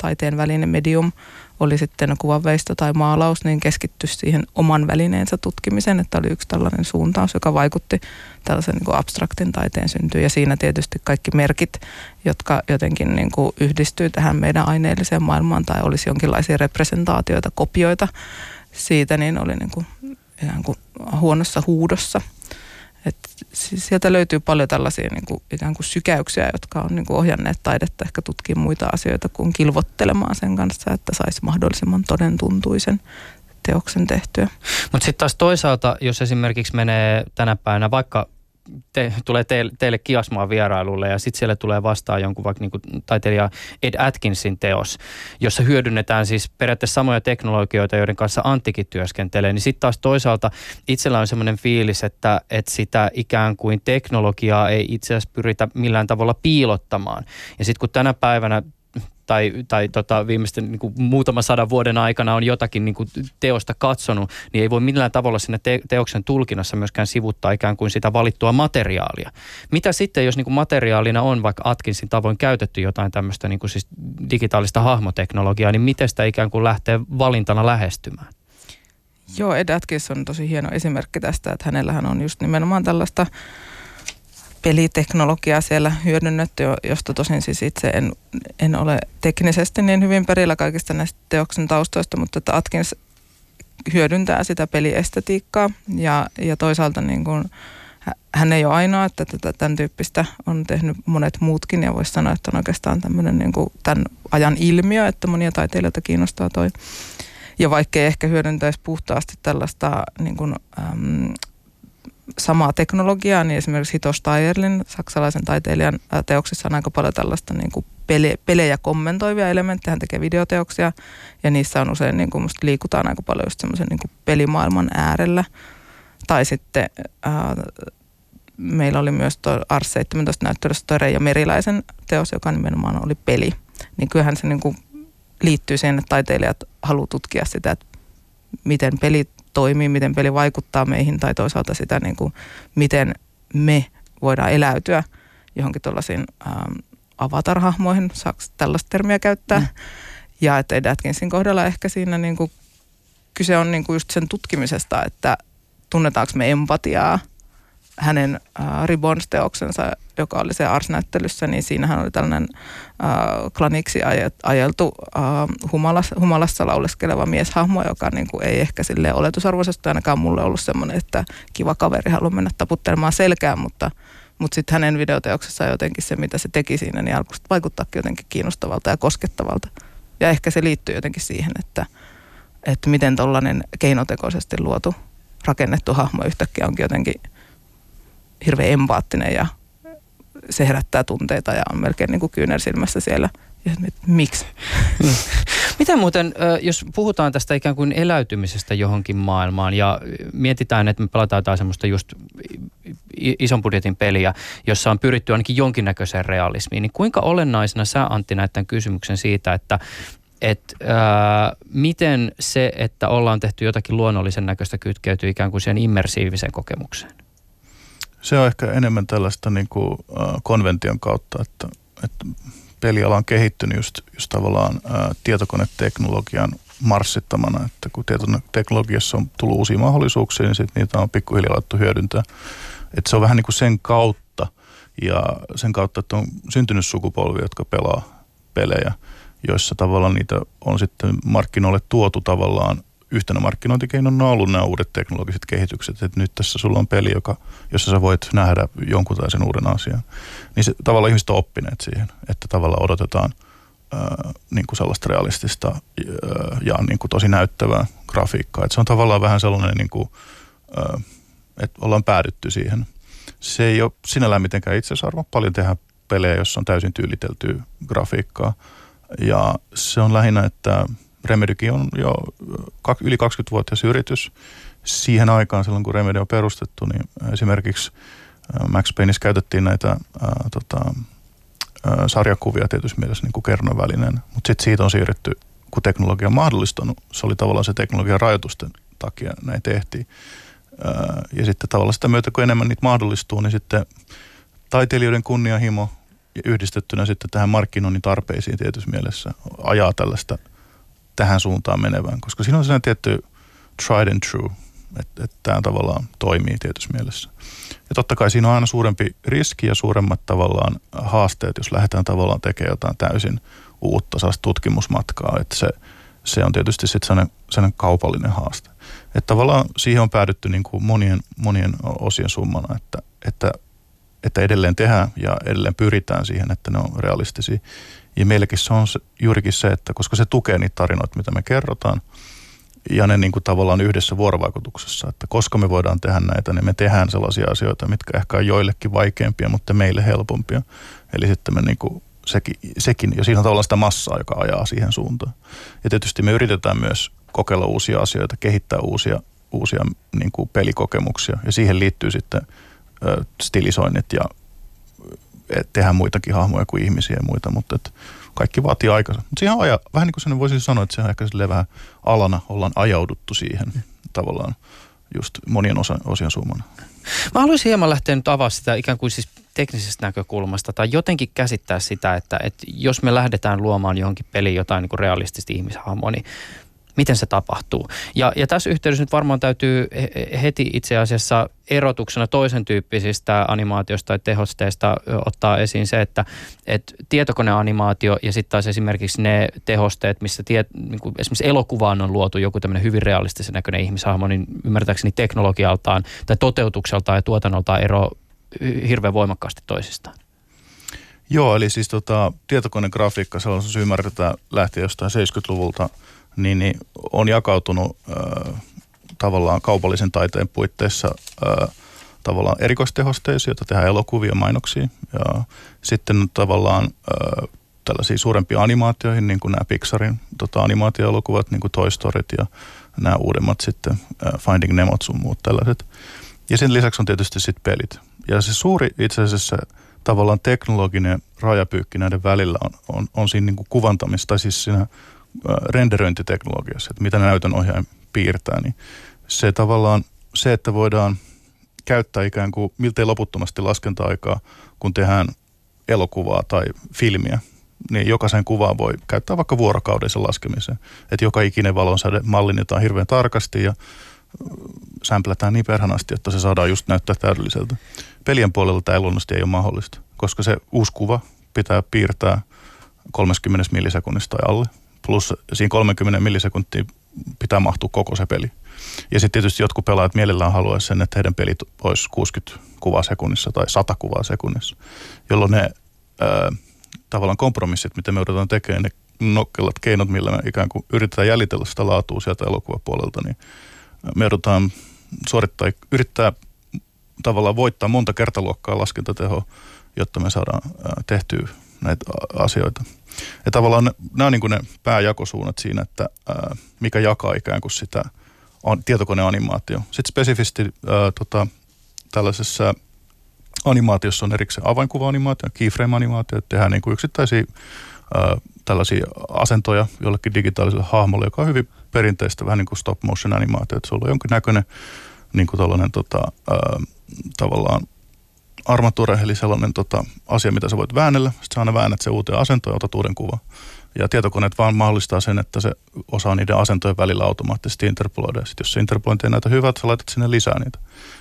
taiteen väline, medium, oli sitten kuvanveisto tai maalaus, niin keskitty siihen oman välineensä tutkimiseen, että oli yksi tällainen suuntaus, joka vaikutti tällaisen niin kuin abstraktin taiteen syntyyn. Ja siinä tietysti kaikki merkit, jotka jotenkin niin kuin yhdistyy tähän meidän aineelliseen maailmaan tai olisi jonkinlaisia representaatioita, kopioita siitä, niin oli niin kuin ihan kuin huonossa huudossa. Et sieltä löytyy paljon tällaisia niin kuin, ikään kuin sykäyksiä, jotka on niin kuin ohjanneet taidetta ehkä tutkia muita asioita kuin kilvottelemaan sen kanssa, että saisi mahdollisimman todentuntuisen teoksen tehtyä. Mutta sitten taas toisaalta, jos esimerkiksi menee tänä päivänä vaikka te, tulee teille, teille kiasmaan vierailulle ja sitten siellä tulee vastaan jonkun vaikka niin taiteilija Ed Atkinsin teos, jossa hyödynnetään siis periaatteessa samoja teknologioita, joiden kanssa Anttikin työskentelee, niin sitten taas toisaalta itsellä on semmoinen fiilis, että, että sitä ikään kuin teknologiaa ei itse asiassa pyritä millään tavalla piilottamaan. Ja sitten kun tänä päivänä tai, tai tota, viimeisten niin kuin muutaman sadan vuoden aikana on jotakin niin kuin teosta katsonut, niin ei voi millään tavalla sinne te- teoksen tulkinnassa myöskään sivuttaa ikään kuin sitä valittua materiaalia. Mitä sitten, jos niin kuin materiaalina on vaikka Atkinsin tavoin käytetty jotain tämmöistä niin siis digitaalista hahmoteknologiaa, niin miten sitä ikään kuin lähtee valintana lähestymään? Joo, Ed Atkins on tosi hieno esimerkki tästä, että hänellähän on just nimenomaan tällaista peliteknologiaa siellä hyödynnetty, josta tosin siis itse en, en ole teknisesti niin hyvin perillä kaikista näistä teoksen taustoista, mutta että Atkins hyödyntää sitä peliestetiikkaa ja, ja toisaalta niin kuin, hän ei ole ainoa, että tätä, tämän tyyppistä on tehnyt monet muutkin ja voisi sanoa, että on oikeastaan tämmöinen niin kuin tämän ajan ilmiö, että monia taiteilijoita kiinnostaa toi. Ja vaikkei ehkä hyödyntäisi puhtaasti tällaista niin kuin, äm, samaa teknologiaa, niin esimerkiksi Hito Steierlin, saksalaisen taiteilijan teoksissa on aika paljon tällaista niin kuin pele, pelejä kommentoivia elementtejä. Hän tekee videoteoksia ja niissä on usein, niin kuin musta liikutaan aika paljon just semmoisen niin kuin pelimaailman äärellä. Tai sitten ää, meillä oli myös tuo Ars 17 näyttelyssä tuo Reija Meriläisen teos, joka nimenomaan oli peli. Niin kyllähän se niin kuin liittyy siihen, että taiteilijat haluaa tutkia sitä, että miten peli toimii, miten peli vaikuttaa meihin tai toisaalta sitä, niin kuin, miten me voidaan eläytyä johonkin tuollaisiin ähm, avatarhahmoihin, saako tällaista termiä käyttää. Mm. Ja että Ed Atkinsin kohdalla ehkä siinä niin kuin, kyse on niin kuin just sen tutkimisesta, että tunnetaanko me empatiaa – hänen äh, Ribbons-teoksensa, joka oli se Ars-näyttelyssä, niin siinähän oli tällainen äh, klaniksi ajeltu äh, humalassa, humalassa lauleskeleva mieshahmo, joka niin kuin ei ehkä sille oletusarvoisesti ainakaan mulle ollut semmoinen, että kiva kaveri haluaa mennä taputtelemaan selkään, mutta mutta sitten hänen videoteoksessa jotenkin se, mitä se teki siinä, niin alkoi vaikuttaakin jotenkin kiinnostavalta ja koskettavalta. Ja ehkä se liittyy jotenkin siihen, että, että miten tuollainen keinotekoisesti luotu, rakennettu hahmo yhtäkkiä onkin jotenkin – hirveän empaattinen ja se herättää tunteita ja on melkein niin kuin kyynärsilmässä siellä. Ja miksi? Mitä muuten, jos puhutaan tästä ikään kuin eläytymisestä johonkin maailmaan ja mietitään, että me pelataan jotain semmoista just ison budjetin peliä, jossa on pyritty ainakin jonkinnäköiseen realismiin, niin kuinka olennaisena sä Antti näet tämän kysymyksen siitä, että että ää, miten se, että ollaan tehty jotakin luonnollisen näköistä kytkeytyy ikään kuin siihen immersiiviseen kokemukseen? Se on ehkä enemmän tällaista niin kuin, äh, konvention kautta, että, että peliala on kehittynyt just, just tavallaan ää, tietokoneteknologian marssittamana, että kun tietoteknologiassa on tullut uusia mahdollisuuksia, niin sitten niitä on pikkuhiljaa laittu hyödyntää. Että se on vähän niin kuin sen kautta ja sen kautta, että on syntynyt sukupolvi, jotka pelaa pelejä, joissa tavallaan niitä on sitten markkinoille tuotu tavallaan yhtenä markkinointikeinona on ollut nämä uudet teknologiset kehitykset, että nyt tässä sulla on peli, joka, jossa sä voit nähdä jonkun tai sen uuden asian. Niin se, tavallaan ihmiset on oppineet siihen, että tavallaan odotetaan ää, niin kuin sellaista realistista ää, ja niin kuin tosi näyttävää grafiikkaa. Että se on tavallaan vähän sellainen, niin kuin, ää, että ollaan päädytty siihen. Se ei ole sinällään mitenkään itseisarvo. Paljon tehdään pelejä, jossa on täysin tyyliteltyä grafiikkaa. Ja se on lähinnä, että Remedykin on jo yli 20-vuotias yritys. Siihen aikaan silloin, kun Remedy on perustettu, niin esimerkiksi Max Payneissa käytettiin näitä ää, tota, ää, sarjakuvia tietysti mielessä niin kuin kernovälineen, mutta sitten siitä on siirretty, kun teknologia on mahdollistanut, se oli tavallaan se teknologian rajoitusten takia näin tehtiin. Ää, ja sitten tavallaan sitä myötä, kun enemmän niitä mahdollistuu, niin sitten taiteilijoiden kunnianhimo yhdistettynä sitten tähän markkinoinnin tarpeisiin tietysti mielessä ajaa tällaista – tähän suuntaan menevän, koska siinä on sellainen tietty tried and true, että, että tämä tavallaan toimii tietyssä mielessä. Ja totta kai siinä on aina suurempi riski ja suuremmat tavallaan haasteet, jos lähdetään tavallaan tekemään jotain täysin uutta sellaista tutkimusmatkaa, että se, se on tietysti sitten sellainen, sellainen kaupallinen haaste. Että tavallaan siihen on päädytty niin kuin monien, monien osien summana, että, että, että edelleen tehdään ja edelleen pyritään siihen, että ne on realistisia. Ja meilläkin se on juurikin se, että koska se tukee niitä tarinoita, mitä me kerrotaan, ja ne niin kuin tavallaan yhdessä vuorovaikutuksessa, että koska me voidaan tehdä näitä, niin me tehdään sellaisia asioita, mitkä ehkä on joillekin vaikeampia, mutta meille helpompia. Eli sitten me niin kuin sekin, sekin, ja siinä on tavallaan sitä massaa, joka ajaa siihen suuntaan. Ja tietysti me yritetään myös kokeilla uusia asioita, kehittää uusia, uusia niin kuin pelikokemuksia, ja siihen liittyy sitten stilisoinnit ja tehdä muitakin hahmoja kuin ihmisiä ja muita, mutta et kaikki vaatii aikansa. Mutta siihen aja, vähän niin kuin sen voisin sanoa, että se on ehkä vähän alana ollaan ajauduttu siihen tavallaan just monien osa, osien summana. Mä haluaisin hieman lähteä nyt avaa sitä ikään kuin siis teknisestä näkökulmasta tai jotenkin käsittää sitä, että, että jos me lähdetään luomaan johonkin peliin jotain niin kuin realistista ihmishahmoa, niin miten se tapahtuu. Ja, ja tässä yhteydessä nyt varmaan täytyy heti itse asiassa erotuksena toisen tyyppisistä animaatioista tai tehosteista ottaa esiin se, että, että tietokoneanimaatio ja sitten taas esimerkiksi ne tehosteet, missä tie, niin kuin esimerkiksi elokuvaan on luotu joku tämmöinen hyvin realistisen näköinen ihmishahmo, niin ymmärtääkseni teknologialtaan tai toteutukseltaan ja tuotannoltaan ero hirveän voimakkaasti toisistaan. Joo, eli siis tota, tietokonegrafiikka, sellaisessa ymmärretään lähtien jostain 70-luvulta – niin, niin on jakautunut äh, tavallaan kaupallisen taiteen puitteissa äh, tavallaan erikoistehosteisiin, joita tehdään elokuvia, mainoksia. Ja sitten tavallaan äh, tällaisiin suurempia animaatioihin, niin kuin nämä Pixarin tota, animaatioelokuvat, niin kuin Toy Storyt ja nämä uudemmat sitten, äh, Finding Nemo sun muut tällaiset. Ja sen lisäksi on tietysti sitten pelit. Ja se suuri itse asiassa tavallaan teknologinen rajapyykki näiden välillä on, on, on siinä niin kuin kuvantamista, tai siis siinä renderöintiteknologiassa, että mitä näytön ohjaaja piirtää, niin se tavallaan se, että voidaan käyttää ikään kuin miltei loputtomasti laskenta-aikaa, kun tehdään elokuvaa tai filmiä, niin jokaisen kuvaan voi käyttää vaikka vuorokaudessa laskemiseen. Että joka ikinen valonsäde mallinnetaan hirveän tarkasti ja sämplätään niin perhanasti, että se saadaan just näyttää täydelliseltä. Pelien puolella tämä luonnollisesti ei ole mahdollista, koska se uusi kuva pitää piirtää 30 millisekunnista tai alle plus siinä 30 millisekuntia pitää mahtua koko se peli. Ja sitten tietysti jotkut pelaajat mielellään haluaisi sen, että heidän pelit olisi 60 kuvaa sekunnissa tai 100 kuvaa sekunnissa, jolloin ne ää, tavallaan kompromissit, mitä me joudutaan tekemään, ne nokkelat keinot, millä me ikään kuin yritetään jäljitellä sitä laatua sieltä elokuvapuolelta, niin me joudutaan suorittaa, yrittää tavallaan voittaa monta kertaluokkaa laskentatehoa, jotta me saadaan tehtyä näitä asioita. Ja tavallaan nämä on niin kuin ne pääjakosuunnat siinä, että ää, mikä jakaa ikään kuin sitä tietokoneanimaatio. Sitten spesifisti ää, tota, tällaisessa animaatiossa on erikseen avainkuva-animaatio, keyframe-animaatio, että tehdään niin kuin yksittäisiä ää, tällaisia asentoja jollekin digitaaliselle hahmolle, joka on hyvin perinteistä, vähän niin kuin stop motion animaatio, että se on jonkinnäköinen niin kuin tällainen tota, ää, tavallaan armature, eli sellainen tota, asia, mitä sä voit väännellä. Sitten sä aina väännät se uuteen asentoon ja otat uuden kuvan. Ja tietokoneet vaan mahdollistaa sen, että se osaa niiden asentojen välillä automaattisesti interpoloida. Ja sitten jos se interpolointi ei näytä hyvältä, sä laitat sinne lisää niitä.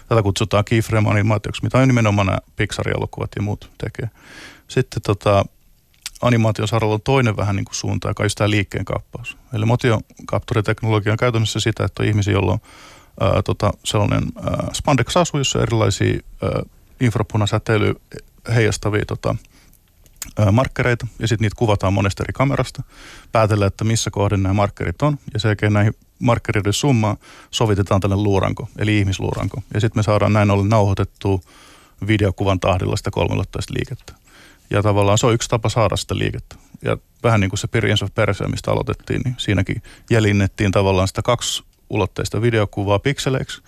Tätä kutsutaan keyframe animaatioksi, mitä on nimenomaan nämä Pixar-elokuvat ja muut tekee. Sitten tota, animaation saralla on toinen vähän niin kuin suunta, joka on tämä liikkeen kaappaus. Eli motion on käytännössä sitä, että on ihmisiä, joilla on ää, tota, sellainen spandex-asu, jossa on erilaisia ää, infrapunasäteily heijastavia tota, markkereita ja sitten niitä kuvataan monesta eri kamerasta. Päätellään, että missä kohden nämä markkerit on ja sen jälkeen näihin markkereiden summaan sovitetaan tällainen luuranko, eli ihmisluuranko. Ja sitten me saadaan näin ollen nauhoitettua videokuvan tahdilla sitä kolmilottaista liikettä. Ja tavallaan se on yksi tapa saada sitä liikettä. Ja vähän niin kuin se Piriens of Persia, mistä aloitettiin, niin siinäkin jäljinnettiin tavallaan sitä kaksi ulotteista videokuvaa pikseleiksi,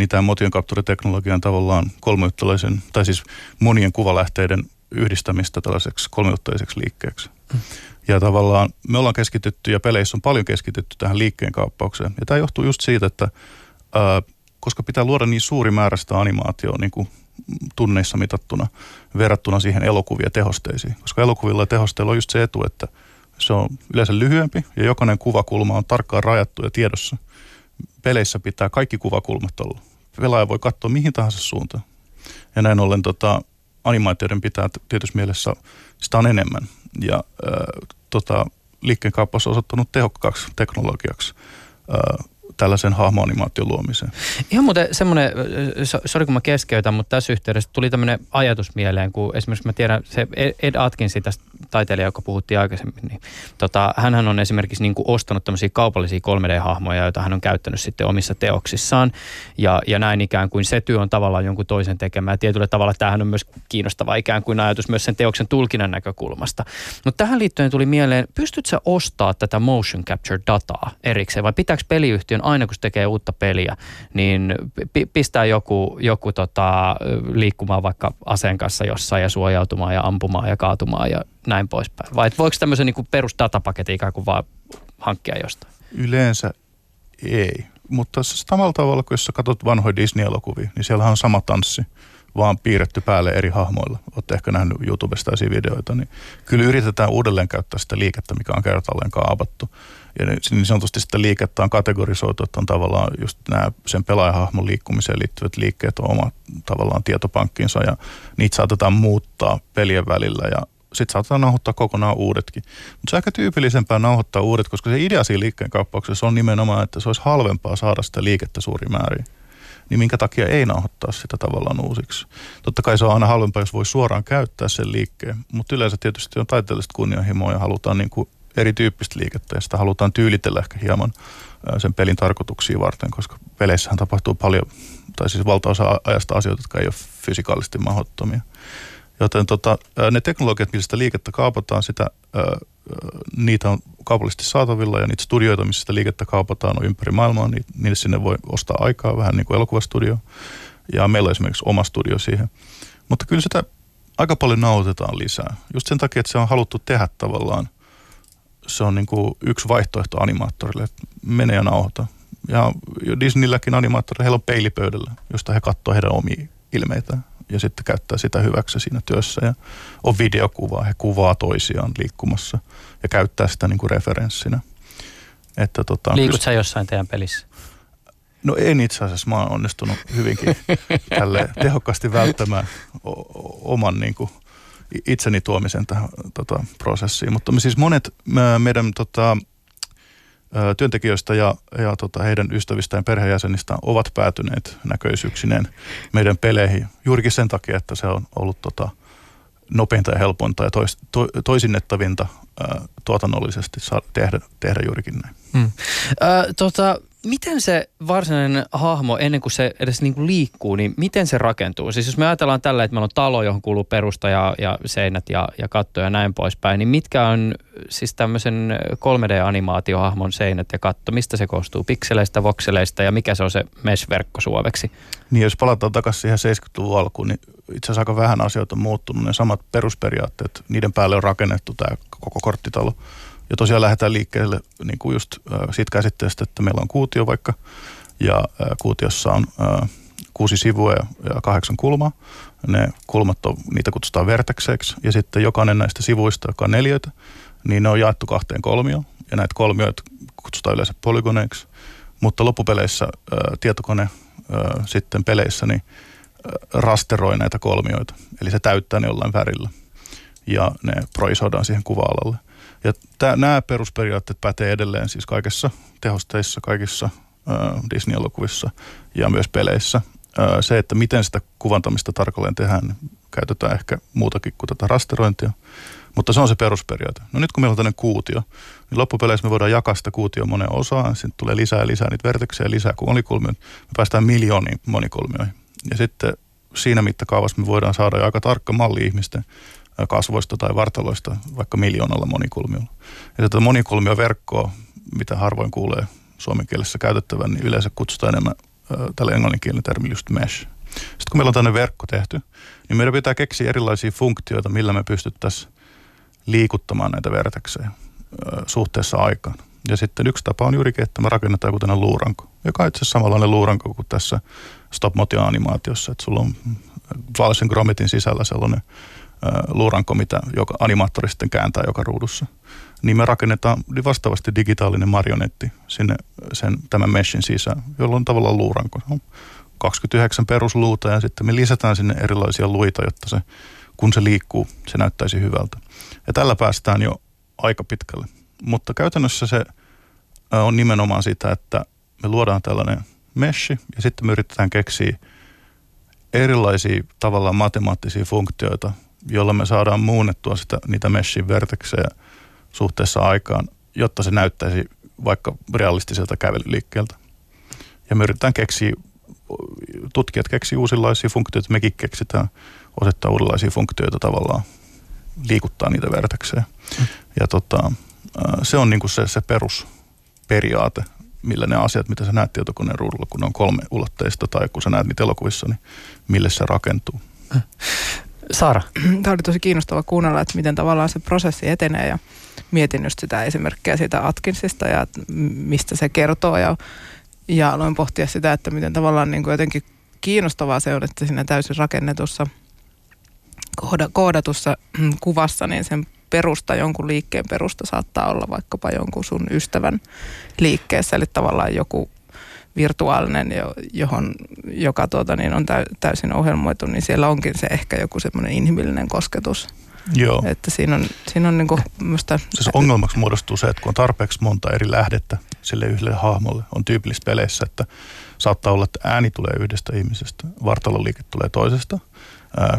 niin tämä motion capture-teknologia on tavallaan kolmiyhtäläisen, tai siis monien kuvalähteiden yhdistämistä tällaiseksi kolmiutteiseksi liikkeeksi. Mm. Ja tavallaan me ollaan keskitytty ja peleissä on paljon keskitytty tähän liikkeen kaappaukseen. Ja tämä johtuu just siitä, että ää, koska pitää luoda niin suuri määrä sitä animaatioa niin kuin tunneissa mitattuna verrattuna siihen elokuvia tehosteisiin. Koska elokuvilla ja tehosteilla on just se etu, että se on yleensä lyhyempi ja jokainen kuvakulma on tarkkaan rajattu ja tiedossa. Peleissä pitää kaikki kuvakulmat olla. Pelaaja voi katsoa mihin tahansa suuntaan. Ja näin ollen tota, animaatioiden pitää tietysti mielessä, sitä on enemmän. Ja äh, tota, liikkeenkauppaus on osoittanut tehokkaaksi teknologiaksi äh, tällaisen hahmoanimaation luomiseen. Ihan muuten semmoinen, sori kun mä keskeytän, mutta tässä yhteydessä tuli tämmöinen ajatus mieleen, kun esimerkiksi mä tiedän, se Ed Atkinsi tästä taiteilija, joka puhuttiin aikaisemmin, niin tota, hänhän on esimerkiksi niin kuin ostanut tämmöisiä kaupallisia 3D-hahmoja, joita hän on käyttänyt sitten omissa teoksissaan. Ja, ja näin ikään kuin se työ on tavallaan jonkun toisen tekemään. Tietyllä tavalla tämähän on myös kiinnostava ikään kuin ajatus myös sen teoksen tulkinnan näkökulmasta. Mutta tähän liittyen tuli mieleen, pystytkö ostaa tätä motion capture dataa erikseen vai pitääkö peliyhtiön aina kun se tekee uutta peliä, niin pistää joku, joku tota, liikkumaan vaikka aseen kanssa jossain ja suojautumaan ja ampumaan ja kaatumaan ja näin poispäin? Vai voiko tämmöisen niin perusdatapaketin ikään kuin vaan hankkia jostain? Yleensä ei. Mutta samalla tavalla, kun jos sä katsot vanhoja Disney-elokuvia, niin siellä on sama tanssi, vaan piirretty päälle eri hahmoilla. Olette ehkä nähnyt YouTubesta videoita, niin kyllä yritetään uudelleen käyttää sitä liikettä, mikä on kertalleen kaavattu. Ja niin sanotusti sitä liikettä on kategorisoitu, että on tavallaan just nämä sen pelaajahahmon liikkumiseen liittyvät liikkeet on oma tavallaan tietopankkinsa ja niitä saatetaan muuttaa pelien välillä ja sitten saatetaan nauhoittaa kokonaan uudetkin. Mutta se on aika tyypillisempää nauhoittaa uudet, koska se idea siinä liikkeen kauppauksessa on nimenomaan, että se olisi halvempaa saada sitä liikettä suuri määrin. Niin minkä takia ei nauhoittaa sitä tavallaan uusiksi. Totta kai se on aina halvempaa, jos voi suoraan käyttää sen liikkeen, mutta yleensä tietysti on taiteellista kunnianhimoa ja halutaan niin kuin erityyppistä liikettä ja sitä halutaan tyylitellä ehkä hieman sen pelin tarkoituksia varten, koska peleissähän tapahtuu paljon, tai siis valtaosa ajasta asioita, jotka ei ole fysikaalisesti mahdottomia. Joten tota, ne teknologiat, millä sitä liikettä kaupataan, sitä, niitä on kaupallisesti saatavilla ja niitä studioita, missä sitä liikettä kaupataan on ympäri maailmaa, niin niille sinne voi ostaa aikaa vähän niin kuin elokuvastudio. Ja meillä on esimerkiksi oma studio siihen. Mutta kyllä sitä aika paljon nauhoitetaan lisää. Just sen takia, että se on haluttu tehdä tavallaan – se on niin kuin yksi vaihtoehto animaattorille, että mene ja nauhoita. Ja Disneylläkin animaattoreilla heillä on peilipöydällä, josta he katsoo heidän omia ilmeitään ja sitten käyttää sitä hyväksi siinä työssä. Ja on videokuvaa, he kuvaa toisiaan liikkumassa ja käyttää sitä niin kuin referenssinä. Että tota, Liikut sä jossain teidän pelissä? No en itse asiassa, mä oon onnistunut hyvinkin tälle tehokkaasti välttämään o- oman niin kuin, itseni tuomisen tähän tota, prosessiin. Mutta siis monet me, meidän tota, työntekijöistä ja, ja tota, heidän ystävistä ja perheenjäsenistä ovat päätyneet näköisyyksineen meidän peleihin juurikin sen takia, että se on ollut tota, nopeinta ja helpointa ja tois, to, toisinnettavinta ää, tuotannollisesti saa tehdä, tehdä juurikin näin. Hmm. Äh, tota, miten se varsinainen hahmo, ennen kuin se edes niin kuin liikkuu, niin miten se rakentuu? Siis jos me ajatellaan tällä, että meillä on talo, johon kuuluu perusta ja, ja seinät ja, ja katto ja näin poispäin, niin mitkä on siis tämmöisen 3D-animaatiohahmon seinät ja katto? Mistä se koostuu? Pikseleistä, vokseleista ja mikä se on se mesh-verkko suomeksi? Niin jos palataan takaisin siihen 70-luvun alkuun, niin itse asiassa aika vähän asioita on muuttunut. Ne samat perusperiaatteet, niiden päälle on rakennettu tämä koko korttitalo. Ja tosiaan lähdetään liikkeelle niin kuin just siitä käsitteestä, että meillä on kuutio vaikka, ja kuutiossa on kuusi sivua ja, kahdeksan kulmaa. Ne kulmat on, niitä kutsutaan vertekseiksi ja sitten jokainen näistä sivuista, joka on neljöitä, niin ne on jaettu kahteen kolmioon ja näitä kolmioita kutsutaan yleensä polygoneiksi. Mutta loppupeleissä tietokone sitten peleissä niin rasteroi näitä kolmioita. Eli se täyttää ne jollain värillä ja ne projisoidaan siihen kuva-alalle. Ja tää, nämä perusperiaatteet pätee edelleen siis kaikissa tehosteissa, kaikissa ää, Disney-elokuvissa ja myös peleissä. Ää, se, että miten sitä kuvantamista tarkalleen tehdään, niin käytetään ehkä muutakin kuin tätä rasterointia. Mutta se on se perusperiaate. No nyt kun meillä on tämmöinen kuutio, niin loppupeleissä me voidaan jakaa sitä kuutio moneen osaan. Sitten tulee lisää ja lisää niitä verteksejä, lisää kuin monikulmioon. Me päästään miljooniin monikulmioihin. Ja sitten siinä mittakaavassa me voidaan saada aika tarkka malli ihmisten kasvoista tai vartaloista vaikka miljoonalla monikulmiolla. Ja tätä monikulmioverkkoa, mitä harvoin kuulee suomen kielessä käytettävän, niin yleensä kutsutaan enemmän tällä englanninkielinen termi just mesh. Sitten kun meillä on tämmöinen verkko tehty, niin meidän pitää keksiä erilaisia funktioita, millä me pystyttäisiin liikuttamaan näitä verteksejä suhteessa aikaan. Ja sitten yksi tapa on juurikin, että me rakennetaan kuten luuranko, joka on itse asiassa samanlainen luuranko kuin tässä stop motion animaatiossa, että sulla on Walsin Gromitin sisällä sellainen luuranko, mitä joka animaattori sitten kääntää joka ruudussa. Niin me rakennetaan vastaavasti digitaalinen marionetti sinne sen, tämän meshin sisään, jolla on tavallaan luuranko. On 29 perusluuta ja sitten me lisätään sinne erilaisia luita, jotta se, kun se liikkuu, se näyttäisi hyvältä. Ja tällä päästään jo aika pitkälle. Mutta käytännössä se on nimenomaan sitä, että me luodaan tällainen meshi ja sitten me yritetään keksiä erilaisia tavallaan matemaattisia funktioita, jolla me saadaan muunnettua sitä, niitä meshin verteksejä suhteessa aikaan, jotta se näyttäisi vaikka realistiselta kävelyliikkeeltä. Ja me yritetään keksiä, tutkijat keksii uusilaisia funktioita, mekin keksitään osettaa uudenlaisia funktioita tavallaan liikuttaa niitä verteksejä. Mm. Ja tota, se on niin kuin se, se perusperiaate, millä ne asiat, mitä sä näet tietokoneen ruudulla, kun ne on kolme ulotteista tai kun sä näet niitä elokuvissa, niin mille se rakentuu. Saara. Tämä oli tosi kiinnostava kuunnella, että miten tavallaan se prosessi etenee ja mietin just sitä esimerkkiä siitä Atkinsista ja mistä se kertoo ja, ja aloin pohtia sitä, että miten tavallaan niin kuin jotenkin kiinnostavaa se on, että siinä täysin rakennetussa kooda, koodatussa kuvassa, niin sen perusta, jonkun liikkeen perusta saattaa olla vaikkapa jonkun sun ystävän liikkeessä, eli tavallaan joku virtuaalinen, johon, joka tuota, niin on täysin ohjelmoitu, niin siellä onkin se ehkä joku semmoinen inhimillinen kosketus. Joo. Että siinä on, siinä on niinku musta... Siis ongelmaksi muodostuu se, että kun on tarpeeksi monta eri lähdettä sille yhdelle hahmolle, on tyypillistä peleissä, että saattaa olla, että ääni tulee yhdestä ihmisestä, vartaloliike tulee toisesta,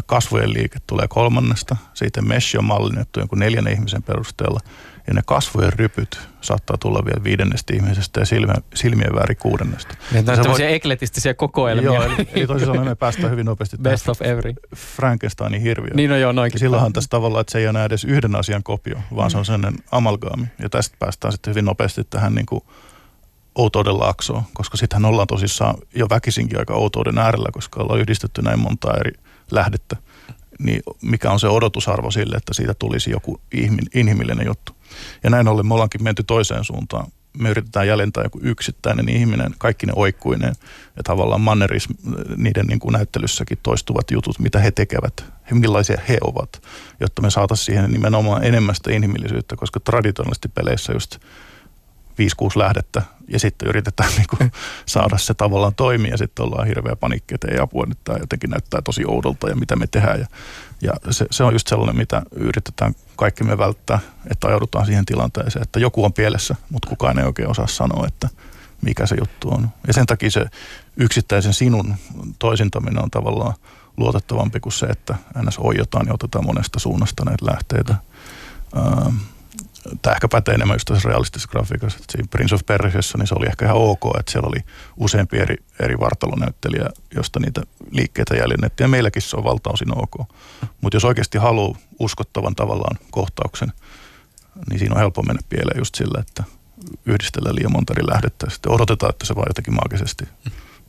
kasvojen liike tulee kolmannesta, siitä mesh on mallinnettu jonkun neljän ihmisen perusteella – ja ne kasvojen rypyt saattaa tulla vielä viidennestä ihmisestä ja silmä, silmien väri kuudennesta. Niin, on tämmöisiä voi... ekletistisiä kokoelmia. Joo, eli, eli toisin sanoen me päästään hyvin nopeasti Best of every. Frankensteinin hirviöön. Niin no joo, noinkin. Silloinhan tässä tavallaan, että se ei ole enää edes yhden asian kopio, vaan mm. se on sellainen amalgaami. Ja tästä päästään sitten hyvin nopeasti tähän niin kuin outouden laaksoon, koska sittenhän ollaan tosissaan jo väkisinkin aika outouden äärellä, koska ollaan yhdistetty näin monta eri lähdettä niin mikä on se odotusarvo sille, että siitä tulisi joku inhimillinen juttu. Ja näin ollen me ollaankin menty toiseen suuntaan. Me yritetään jäljentää joku yksittäinen ihminen, kaikki ne oikkuineen ja tavallaan mannerism, niiden niin kuin näyttelyssäkin toistuvat jutut, mitä he tekevät, millaisia he ovat, jotta me saataisiin siihen nimenomaan enemmän sitä inhimillisyyttä, koska traditionaalisesti peleissä just 5-6 lähdettä ja sitten yritetään niin kuin saada se tavallaan toimia ja sitten ollaan hirveä panikki, että ei apua, nyt tämä jotenkin näyttää tosi oudolta ja mitä me tehdään. Ja, ja se, se, on just sellainen, mitä yritetään kaikki me välttää, että ajaudutaan siihen tilanteeseen, että joku on pielessä, mutta kukaan ei oikein osaa sanoa, että mikä se juttu on. Ja sen takia se yksittäisen sinun toisintaminen on tavallaan luotettavampi kuin se, että ns. oijotaan ja otetaan monesta suunnasta näitä lähteitä. Ähm, tämä ehkä pätee enemmän just tässä realistisessa grafiikassa. Että siinä Prince of Persiassa niin se oli ehkä ihan ok, että siellä oli useampi eri, eri vartalonäyttelijä, josta niitä liikkeitä jäljennettiin. Ja meilläkin se on valtaosin ok. Mutta jos oikeasti haluaa uskottavan tavallaan kohtauksen, niin siinä on helppo mennä pieleen just sillä, että yhdistellään liian monta eri lähdettä sitten odotetaan, että se vaan jotenkin maagisesti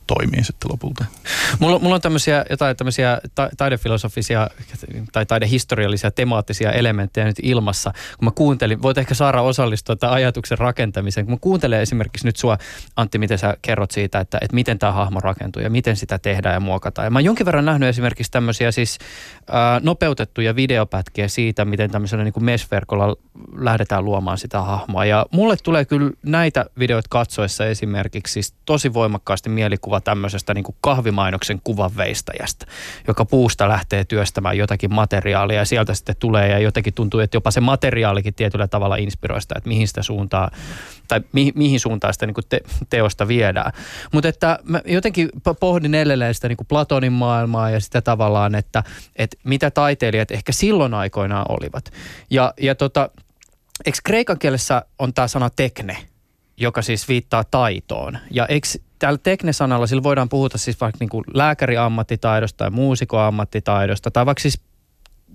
toimii sitten lopulta. Mulla, mulla on tämmöisiä jotain tämmöisiä ta- taidefilosofisia tai taidehistoriallisia temaattisia elementtejä nyt ilmassa. Kun mä kuuntelin, voit ehkä saada osallistua tämän ajatuksen rakentamiseen. Kun mä kuuntelen esimerkiksi nyt sua, Antti, miten sä kerrot siitä, että, että miten tämä hahmo rakentuu ja miten sitä tehdään ja muokataan. Ja mä oon jonkin verran nähnyt esimerkiksi tämmöisiä siis ää, nopeutettuja videopätkiä siitä, miten tämmöisellä niin kuin MES-verkolla lähdetään luomaan sitä hahmoa. Ja mulle tulee kyllä näitä videoita katsoessa esimerkiksi siis tosi voimakkaasti mielikuva tämmöisestä niin kuin kahvimainoksen kuvanveistäjästä, joka puusta lähtee työstämään jotakin materiaalia ja sieltä sitten tulee ja jotenkin tuntuu, että jopa se materiaalikin tietyllä tavalla inspiroi sitä, että mihin sitä suuntaa tai mi, mihin suuntaan sitä niin kuin te, teosta viedään. Mutta että mä jotenkin pohdin edelleen sitä niin kuin Platonin maailmaa ja sitä tavallaan, että, että mitä taiteilijat ehkä silloin aikoinaan olivat. Ja, ja tota, eikö kreikan kielessä on tämä sana tekne, joka siis viittaa taitoon. Ja eikö tällä teknesanalla sillä voidaan puhuta siis vaikka niin kuin lääkäriammattitaidosta tai muusikoammattitaidosta tai vaikka siis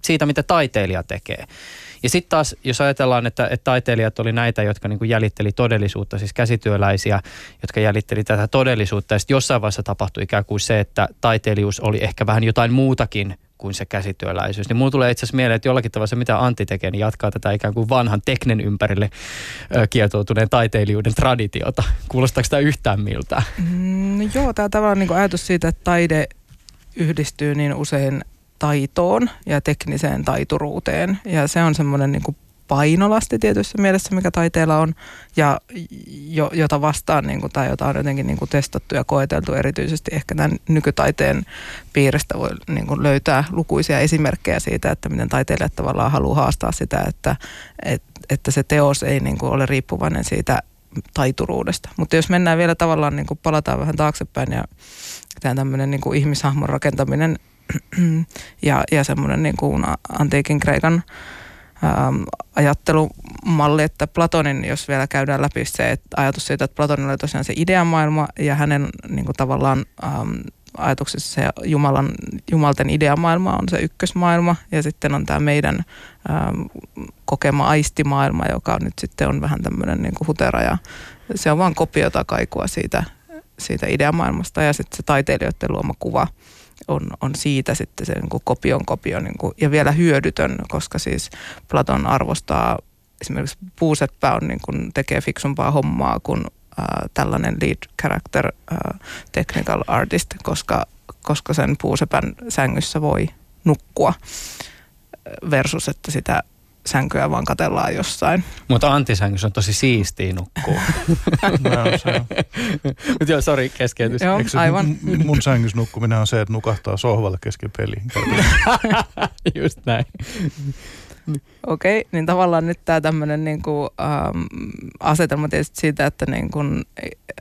siitä, mitä taiteilija tekee. Ja sitten taas, jos ajatellaan, että, että taiteilijat oli näitä, jotka niin kuin jäljitteli todellisuutta, siis käsityöläisiä, jotka jäljitteli tätä todellisuutta, ja sitten jossain vaiheessa tapahtui ikään kuin se, että taiteilijuus oli ehkä vähän jotain muutakin kuin se käsityöläisyys. Niin mulla tulee itse asiassa mieleen, että jollakin tavalla se, mitä Antti tekee, niin jatkaa tätä ikään kuin vanhan teknen ympärille kietoutuneen taiteilijuuden traditiota. Kuulostaako tämä yhtään miltä? Mm, joo, tämä tavallaan niin ajatus siitä, että taide yhdistyy niin usein taitoon ja tekniseen taituruuteen. Ja se on semmoinen niin painolasti tietyssä mielessä, mikä taiteella on, ja jo, jota vastaan, niin kuin, tai jota on jotenkin niin kuin testattu ja koeteltu erityisesti ehkä tämän nykytaiteen piiristä voi niin kuin löytää lukuisia esimerkkejä siitä, että miten taiteilijat tavallaan haluaa haastaa sitä, että, et, että se teos ei niin kuin ole riippuvainen siitä taituruudesta. Mutta jos mennään vielä tavallaan, niin kuin palataan vähän taaksepäin ja tämä tämmöinen niin kuin ihmishahmon rakentaminen ja, ja semmoinen niin kuin antiikin Kreikan ähm, ajattelumalli, että Platonin, jos vielä käydään läpi se että ajatus siitä, että Platonilla oli tosiaan se ideamaailma ja hänen niin kuin tavallaan ähm, ajatuksessa se Jumalan, Jumalten ideamaailma on se ykkösmaailma ja sitten on tämä meidän ähm, kokema aistimaailma, joka nyt sitten on vähän tämmöinen niin kuin hutera ja se on vaan kopiota kaikua siitä, siitä ideamaailmasta ja sitten se taiteilijoiden luoma kuva on, on siitä sitten se niin kuin kopion kopio niin kuin, ja vielä hyödytön, koska siis Platon arvostaa esimerkiksi puuseppä on niin kuin, tekee fiksumpaa hommaa kuin äh, tällainen lead character äh, technical artist, koska, koska sen puusepän sängyssä voi nukkua versus, että sitä sänkyä vaan katellaan jossain. Mutta antisängyssä on tosi siistiä nukkuu. Mutta joo, sori, keskeytys. Joo, aivan. M- mun sängyssä nukkuminen on se, että nukahtaa sohvalle kesken peliin. Just näin. Okei, okay, niin tavallaan nyt tämä tämmöinen niinku, ähm, asetelma tietysti siitä, että niin kun,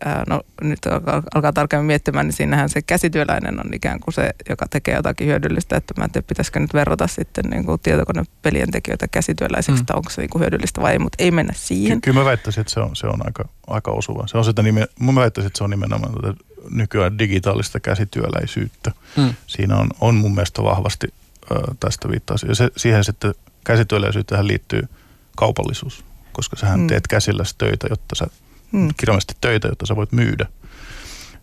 äh, no, nyt alkaa, alkaa tarkemmin miettimään, niin siinähän se käsityöläinen on ikään kuin se, joka tekee jotakin hyödyllistä, että mä en tiedä, pitäisikö nyt verrata sitten niin kuin tietokonepelien tekijöitä käsityöläisiksi, mm. onko se niin kuin hyödyllistä vai ei, mutta ei mennä siihen. Ky- kyllä mä väittäisin, että se on, se on aika, aika osuva. Se on sitä nime, mä väittäisin, että se on nimenomaan tätä nykyään digitaalista käsityöläisyyttä. Mm. Siinä on, on mun mielestä vahvasti tästä viittaus. Ja se, siihen sitten käsityöläisyyteen liittyy kaupallisuus, koska sä mm. teet käsilläsi töitä, jotta sä, mm. kirjallisesti töitä, jotta sä voit myydä.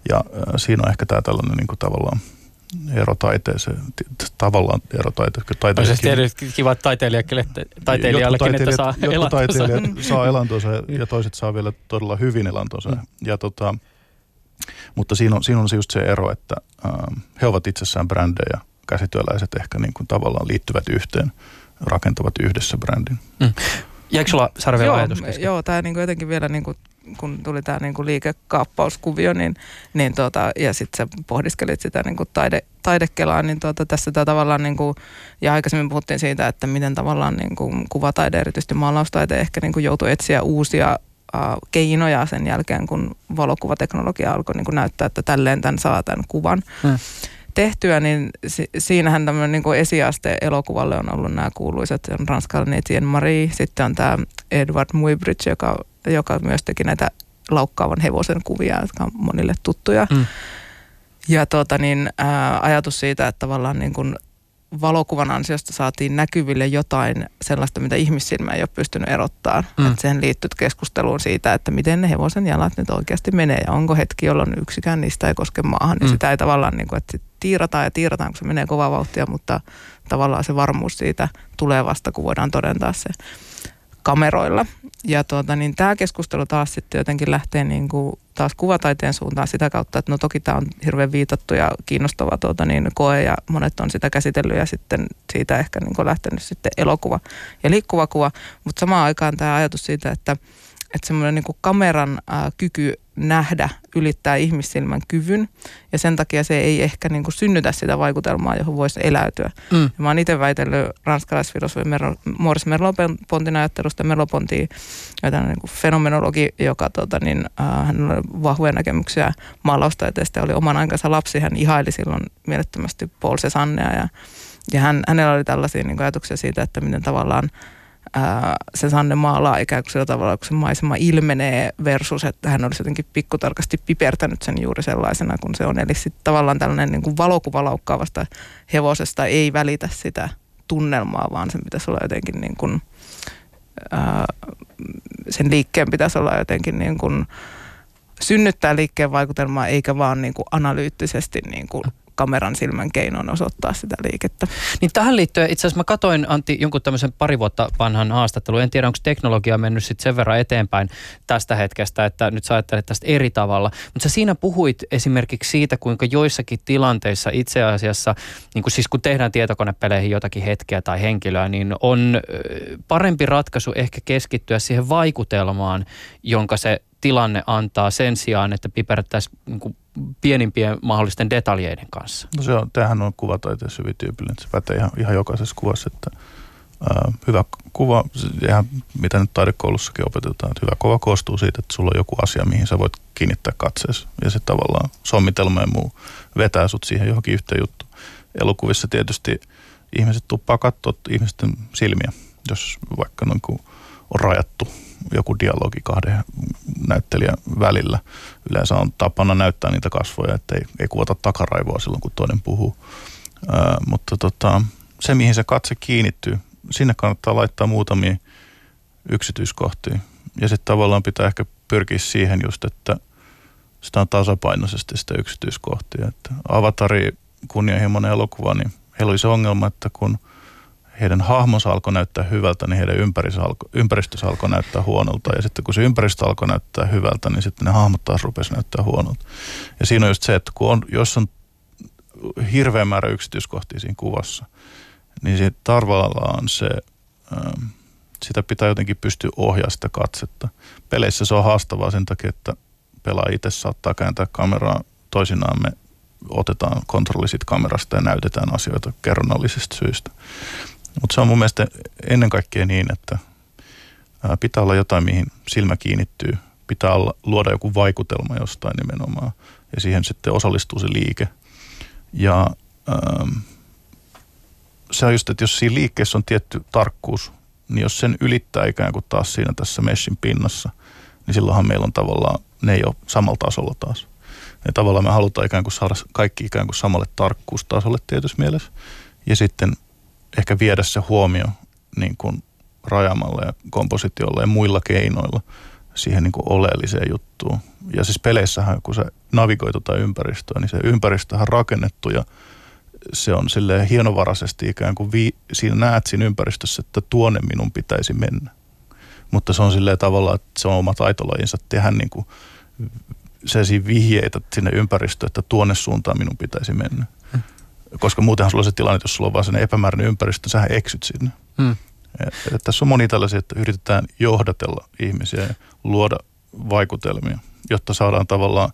Ja äh, siinä on ehkä tämä tällainen niin kuin tavallaan ero taiteeseen, tavallaan ero taiteeseen. On se tietysti kiva taiteilijalle, taiteilijallekin, että saa Jotkut taiteilijat saa elantonsa ja toiset saa vielä todella hyvin elantonsa. Mm. Ja tota, mutta siinä on, siinä on just se ero, että äh, he ovat itsessään brändejä, käsityöläiset ehkä niin kuin tavallaan liittyvät yhteen rakentavat yhdessä brändin. Mm. Jäikö sulla Sari vielä ajatus kesken? Joo, tämä niinku jotenkin vielä, niinku, kun tuli tämä niinku liikekaappauskuvio, niin, niin tuota, ja sitten sä pohdiskelit sitä niinku taide, taidekelaa, niin tuota, tässä tämä tavallaan, niinku, ja aikaisemmin puhuttiin siitä, että miten tavallaan niinku, kuvataide, erityisesti maalaustaide, ehkä niinku joutui etsiä uusia keinoja sen jälkeen, kun valokuvateknologia alkoi niin kuin näyttää, että tälleen tämän saa tämän kuvan. Hmm tehtyä, niin si- siinähän tämmöinen niin kuin esiaste elokuvalle on ollut nämä kuuluisat, on ranskalainen Etienne Marie, sitten on tämä Edward Muybridge, joka, joka myös teki näitä laukkaavan hevosen kuvia, jotka on monille tuttuja. Mm. Ja tuota, niin, ää, ajatus siitä, että tavallaan niin kuin valokuvan ansiosta saatiin näkyville jotain sellaista, mitä ihmissilmä ei ole pystynyt erottaa. Mm. Mm. sen liittyy keskusteluun siitä, että miten ne hevosen jalat nyt oikeasti menee ja onko hetki, jolloin yksikään niistä ei koske maahan. Niin Mm. sitä ei tavallaan, niin kuin, että sit tiirataan ja tiirataan, kun se menee kovaa vauhtia, mutta tavallaan se varmuus siitä tulee vasta, kun voidaan todentaa se kameroilla. Ja tuota, niin tämä keskustelu taas sitten jotenkin lähtee niin kuin taas kuvataiteen suuntaan sitä kautta, että no toki tämä on hirveän viitattu ja kiinnostava tuota, niin koe ja monet on sitä käsitellyt ja sitten siitä ehkä niin kuin lähtenyt sitten elokuva ja liikkuva kuva, mutta samaan aikaan tämä ajatus siitä, että että semmoinen niin kameran ää, kyky nähdä ylittää ihmissilmän kyvyn ja sen takia se ei ehkä niin kuin synnytä sitä vaikutelmaa, johon voisi eläytyä. Mm. Ja mä oon itse väitellyt ranskalaisfilosofi Maurice Merleau-Pontin ajattelusta. Merleau-Ponti on niin kuin fenomenologi, joka tota, niin, äh, hänellä oli vahvoja näkemyksiä maalaustaiteesta ja oli oman aikansa lapsi. Hän ihaili silloin mielettömästi Paul Cézannea ja, ja hän, hänellä oli tällaisia niin kuin ajatuksia siitä, että miten tavallaan ää, se Sanne maalaa ikään kuin sillä tavalla, kun se maisema ilmenee versus, että hän olisi jotenkin pikkutarkasti pipertänyt sen juuri sellaisena kuin se on. Eli sitten tavallaan tällainen niin kuin valokuva laukkaavasta hevosesta ei välitä sitä tunnelmaa, vaan sen pitäisi olla jotenkin niin kuin, ää, sen liikkeen pitäisi olla jotenkin niin kuin synnyttää liikkeen vaikutelmaa, eikä vaan niin kuin analyyttisesti niin kuin kameran silmän keinoin osoittaa sitä liikettä. Niin tähän liittyen itse asiassa mä katoin Antti jonkun tämmöisen pari vuotta vanhan haastattelun. En tiedä, onko teknologia mennyt sitten sen verran eteenpäin tästä hetkestä, että nyt sä ajattelet tästä eri tavalla. Mutta sä siinä puhuit esimerkiksi siitä, kuinka joissakin tilanteissa itse asiassa, niin kuin siis kun tehdään tietokonepeleihin jotakin hetkeä tai henkilöä, niin on parempi ratkaisu ehkä keskittyä siihen vaikutelmaan, jonka se tilanne antaa sen sijaan, että pipertäisiin niin pienimpien mahdollisten detaljeiden kanssa. No se on, tämähän on kuvataiteessa hyvin tyypillinen, se pätee ihan, ihan jokaisessa kuvassa, että ää, hyvä kuva, ihan mitä nyt taidekoulussakin opetetaan, että hyvä kuva koostuu siitä, että sulla on joku asia, mihin sä voit kiinnittää katseesi ja se tavallaan sommitelma ja muu vetää sut siihen johonkin yhteen juttuun. Elokuvissa tietysti ihmiset tuppaa katsoa ihmisten silmiä, jos vaikka noin kuin on rajattu joku dialogi kahden näyttelijän välillä. Yleensä on tapana näyttää niitä kasvoja, että ei, ei kuvata takaraivoa silloin, kun toinen puhuu. Ää, mutta tota, se, mihin se katse kiinnittyy, sinne kannattaa laittaa muutamia yksityiskohtia. Ja sitten tavallaan pitää ehkä pyrkiä siihen just, että sitä on tasapainoisesti sitä yksityiskohtia. Että Avatari kunnianhimoinen elokuva, niin heillä oli se ongelma, että kun heidän hahmonsa alkoi näyttää hyvältä, niin heidän ympäristössä alkoi, ympäristössä alkoi näyttää huonolta. Ja sitten kun se ympäristö alkoi näyttää hyvältä, niin sitten ne hahmot taas rupesi näyttää huonolta. Ja siinä on just se, että kun on, jos on hirveä määrä yksityiskohtia siinä kuvassa, niin siitä tavallaan se, ähm, sitä pitää jotenkin pystyä ohjaamaan sitä katsetta. Peleissä se on haastavaa sen takia, että pelaa itse saattaa kääntää kameraa toisinaan me otetaan kontrolli siitä kamerasta ja näytetään asioita kerronnallisista syistä. Mutta se on mun mielestä ennen kaikkea niin, että ää, pitää olla jotain, mihin silmä kiinnittyy. Pitää olla, luoda joku vaikutelma jostain nimenomaan ja siihen sitten osallistuu se liike. Ja ähm, se on just, että jos siinä liikkeessä on tietty tarkkuus, niin jos sen ylittää ikään kuin taas siinä tässä meshin pinnassa, niin silloinhan meillä on tavallaan, ne ei ole samalla tasolla taas. Ja tavallaan me halutaan ikään kuin saada kaikki ikään kuin samalle tarkkuustasolle tietyssä mielessä. Ja sitten ehkä viedä se huomio niin kuin rajamalla ja kompositiolla ja muilla keinoilla siihen niin kuin oleelliseen juttuun. Ja siis peleissähän, kun se navigoi tuota ympäristöä, niin se ympäristöhän on rakennettu ja se on sille hienovaraisesti ikään kuin vi, siinä näet siinä ympäristössä, että tuonne minun pitäisi mennä. Mutta se on silleen tavalla, että se on oma taitolajinsa tehdä niin kuin sellaisia vihjeitä sinne ympäristöön, että tuonne suuntaan minun pitäisi mennä. Hmm. Koska muutenhan sulla on se tilanne, jos sulla on vaan sellainen epämääräinen ympäristö, sähän eksyt sinne. Hmm. Ja, ja tässä on moni tällaisia, että yritetään johdatella ihmisiä ja luoda vaikutelmia, jotta saadaan tavallaan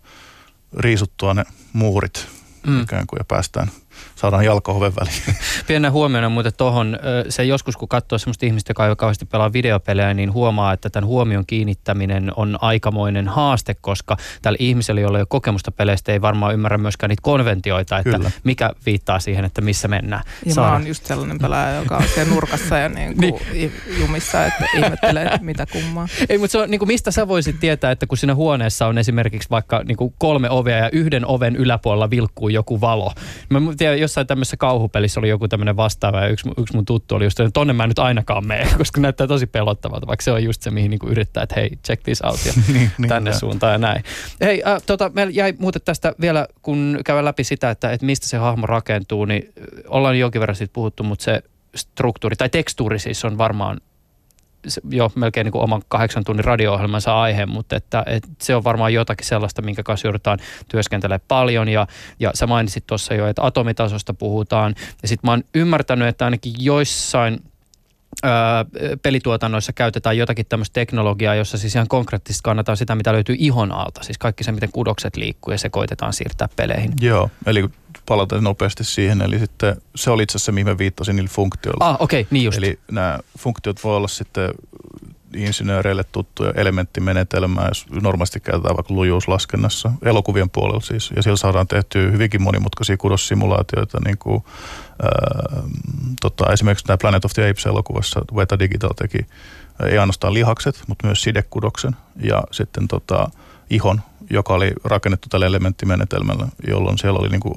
riisuttua ne muurit mm. ikään kuin ja päästään saadaan jalkahoven väliin. Pienä huomiona muuten tuohon, se joskus kun katsoo sellaista ihmistä, joka ei kauheasti pelaa videopelejä, niin huomaa, että tämän huomion kiinnittäminen on aikamoinen haaste, koska tällä ihmisellä, jolla ei ole kokemusta peleistä, ei varmaan ymmärrä myöskään niitä konventioita, että Kyllä. mikä viittaa siihen, että missä mennään. Ja Saada. mä oon just sellainen pelaaja, joka on siellä nurkassa ja niin kuin niin. jumissa, että ihmettelee mitä kummaa. Ei, mutta se on, niin kuin mistä sä voisit tietää, että kun siinä huoneessa on esimerkiksi vaikka niin kuin kolme ovea ja yhden oven yläpuolella vilkkuu joku valo. Mä tiedän, tiedä, jossain tämmöisessä kauhupelissä oli joku tämmöinen vastaava ja yksi, yksi mun tuttu oli just, että tonne mä nyt ainakaan mene, koska näyttää tosi pelottavalta, vaikka se on just se, mihin niinku yrittää, että hei, check this out ja niin, niin, tänne ja- suuntaan ja näin. Hei, äh, tota, meillä jäi muuten tästä vielä, kun käydään läpi sitä, että, että mistä se hahmo rakentuu, niin ollaan jonkin verran siitä puhuttu, mutta se struktuuri tai tekstuuri siis on varmaan jo melkein niin kuin oman kahdeksan tunnin radio-ohjelmansa aihe, mutta että, että se on varmaan jotakin sellaista, minkä kanssa joudutaan työskentelemään paljon ja, ja sä mainitsit tuossa jo, että atomitasosta puhutaan ja sitten mä oon ymmärtänyt, että ainakin joissain pelituotannoissa käytetään jotakin tämmöistä teknologiaa, jossa siis ihan konkreettisesti kannataan sitä, mitä löytyy ihon alta. Siis kaikki se, miten kudokset liikkuu ja se koitetaan siirtää peleihin. Joo, eli palataan nopeasti siihen. Eli sitten se oli itse asiassa, mihin mä viittasin niillä funktioilla. Ah, okei, okay, niin just. Eli nämä funktiot voi olla sitten insinööreille tuttuja elementtimenetelmää, jos normaalisti käytetään vaikka lujuuslaskennassa, elokuvien puolella siis, ja siellä saadaan tehtyä hyvinkin monimutkaisia kudossimulaatioita, niin kuin, ää, tota, esimerkiksi tämä Planet of the Apes-elokuvassa Weta Digital teki ei ainoastaan lihakset, mutta myös sidekudoksen ja sitten tota, ihon, joka oli rakennettu tällä elementtimenetelmällä, jolloin siellä oli niin kuin,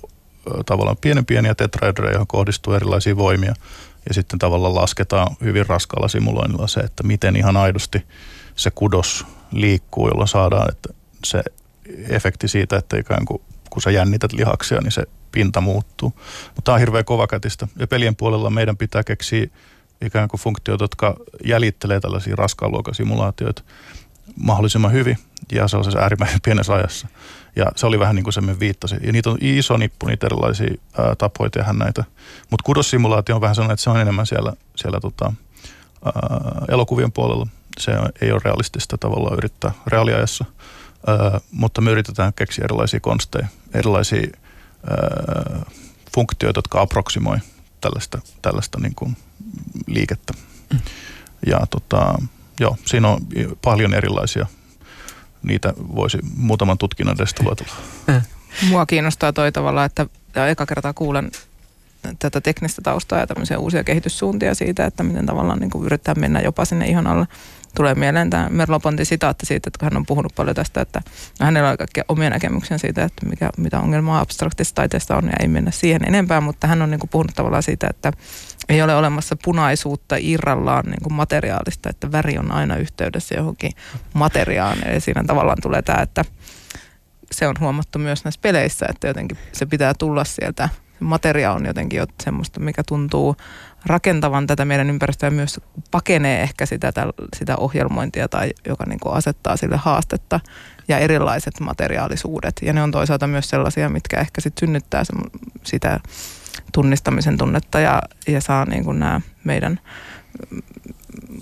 tavallaan pienen pieniä tetraedrejä, johon kohdistuu erilaisia voimia, ja sitten tavallaan lasketaan hyvin raskaalla simuloinnilla se, että miten ihan aidosti se kudos liikkuu, jolloin saadaan että se efekti siitä, että ikään kuin kun sä jännität lihaksia, niin se pinta muuttuu. Mutta tämä on hirveän kovakätistä. Ja pelien puolella meidän pitää keksiä ikään kuin funktioita, jotka jäljittelee tällaisia raskaan luokan simulaatioita mahdollisimman hyvin ja sellaisessa äärimmäisen pienessä ajassa. Ja se oli vähän niin kuin se me viittasi. Ja niitä on iso nippu, niitä erilaisia ää, tapoja tehdä näitä. Mutta kudossimulaatio on vähän sellainen, että se on enemmän siellä, siellä tota, ää, elokuvien puolella. Se ei ole realistista tavallaan yrittää reaaliajassa. Ää, mutta me yritetään keksiä erilaisia konsteja, erilaisia ää, funktioita, jotka aproksimoi tällaista, tällaista niin kuin liikettä. Ja tota, joo, siinä on paljon erilaisia. Niitä voisi muutaman tutkinnon edestä luetella. Mua kiinnostaa toi tavalla, että eka kertaa kuulen tätä teknistä taustaa ja tämmöisiä uusia kehityssuuntia siitä, että miten tavallaan niin kuin yrittää mennä jopa sinne ihon alle. Tulee mieleen tämä Merleau-Pontin sitaatti siitä, että kun hän on puhunut paljon tästä, että hänellä on kaikkia omia näkemyksiä siitä, että mikä, mitä ongelmaa abstraktista taiteesta on ja ei mennä siihen enempää, mutta hän on niin kuin puhunut tavallaan siitä, että ei ole olemassa punaisuutta irrallaan niin kuin materiaalista, että väri on aina yhteydessä johonkin materiaaliin. Eli siinä tavallaan tulee tämä, että se on huomattu myös näissä peleissä, että jotenkin se pitää tulla sieltä. Materia on jotenkin jo semmoista, mikä tuntuu rakentavan tätä meidän ympäristöä myös pakenee ehkä sitä, sitä ohjelmointia tai joka niin kuin asettaa sille haastetta ja erilaiset materiaalisuudet. Ja ne on toisaalta myös sellaisia, mitkä ehkä sit synnyttää sitä tunnistamisen tunnetta ja, ja saa niin kuin nämä meidän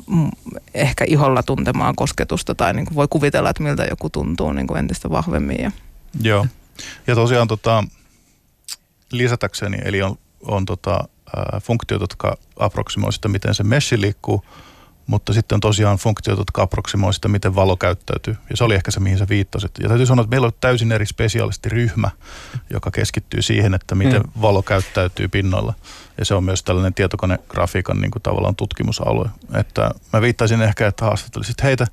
mm, ehkä iholla tuntemaan kosketusta tai niin kuin voi kuvitella, että miltä joku tuntuu niin kuin entistä vahvemmin. Ja Joo. Ja tosiaan tota, lisätäkseni, eli on, on tota, ää, funktiot, jotka aproksimoi sitä, miten se meshi liikkuu, mutta sitten on tosiaan funktiot, jotka aproksimoi sitä, miten valo käyttäytyy. Ja se oli ehkä se, mihin sä viittasit. Ja täytyy sanoa, että meillä on täysin eri spesialistiryhmä, joka keskittyy siihen, että miten Mm. valo käyttäytyy pinnalla. Ja se on myös tällainen tietokonegrafiikan niin kuin tavallaan tutkimusalue. Että mä viittaisin ehkä, että haastattelisit heitä,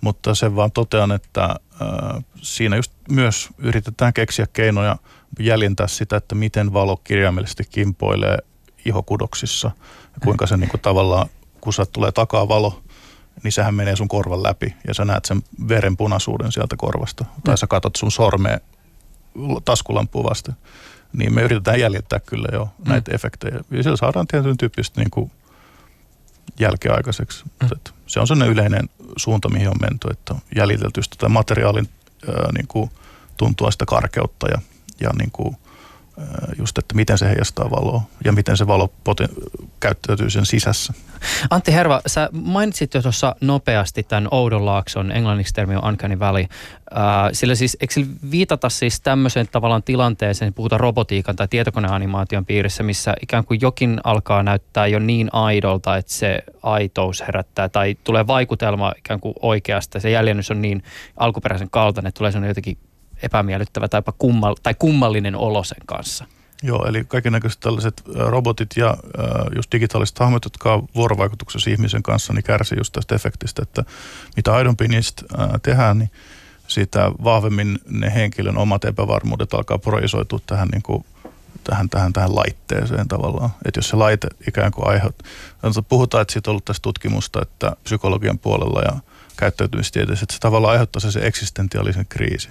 mutta sen vaan totean, että äh, siinä just myös yritetään keksiä keinoja jäljentää sitä, että miten valo kirjaimellisesti kimpoilee ihokudoksissa ja kuinka se niin kuin tavallaan, kun sä tulee takaa valo, niin sehän menee sun korvan läpi ja sä näet sen veren punaisuuden sieltä korvasta. Tai sä katot sun sormea taskulampuun vasten. Niin me yritetään jäljittää kyllä jo näitä efektejä. Ja sillä saadaan tietyn tyyppistä niin kuin jälkeaikaiseksi. Mm. Se on sellainen yleinen suunta, mihin on menty, että on jäljitelty sitä materiaalin ää, niin kuin tuntua sitä karkeutta ja, ja niin kuin, just, että miten se heijastaa valoa ja miten se valo poten- käyttäytyy sen sisässä. Antti Herva, sä mainitsit jo tuossa nopeasti tämän oudon laakson, englanniksi termi on Uncanny Valley. Äh, sillä siis, eikö sillä viitata siis tämmöiseen tavallaan tilanteeseen, puhutaan robotiikan tai tietokoneanimaation piirissä, missä ikään kuin jokin alkaa näyttää jo niin aidolta, että se aitous herättää tai tulee vaikutelma ikään kuin oikeasta. Se jäljennys on niin alkuperäisen kaltainen, että tulee sellainen jotenkin epämiellyttävä tai, kummal, tai kummallinen olo sen kanssa. Joo, eli kaikennäköiset tällaiset robotit ja ä, just digitaaliset hahmot, jotka on vuorovaikutuksessa ihmisen kanssa, niin kärsii just tästä efektistä, että mitä aidompi niistä ä, tehdään, niin sitä vahvemmin ne henkilön omat epävarmuudet alkaa projisoitua tähän niin kuin tähän, tähän, tähän laitteeseen tavallaan. Että jos se laite ikään kuin aiheuttaa, puhutaan, että siitä on ollut tässä tutkimusta, että psykologian puolella ja käyttäytymistieteessä, että se tavallaan aiheuttaa se, se eksistentiaalisen kriisi.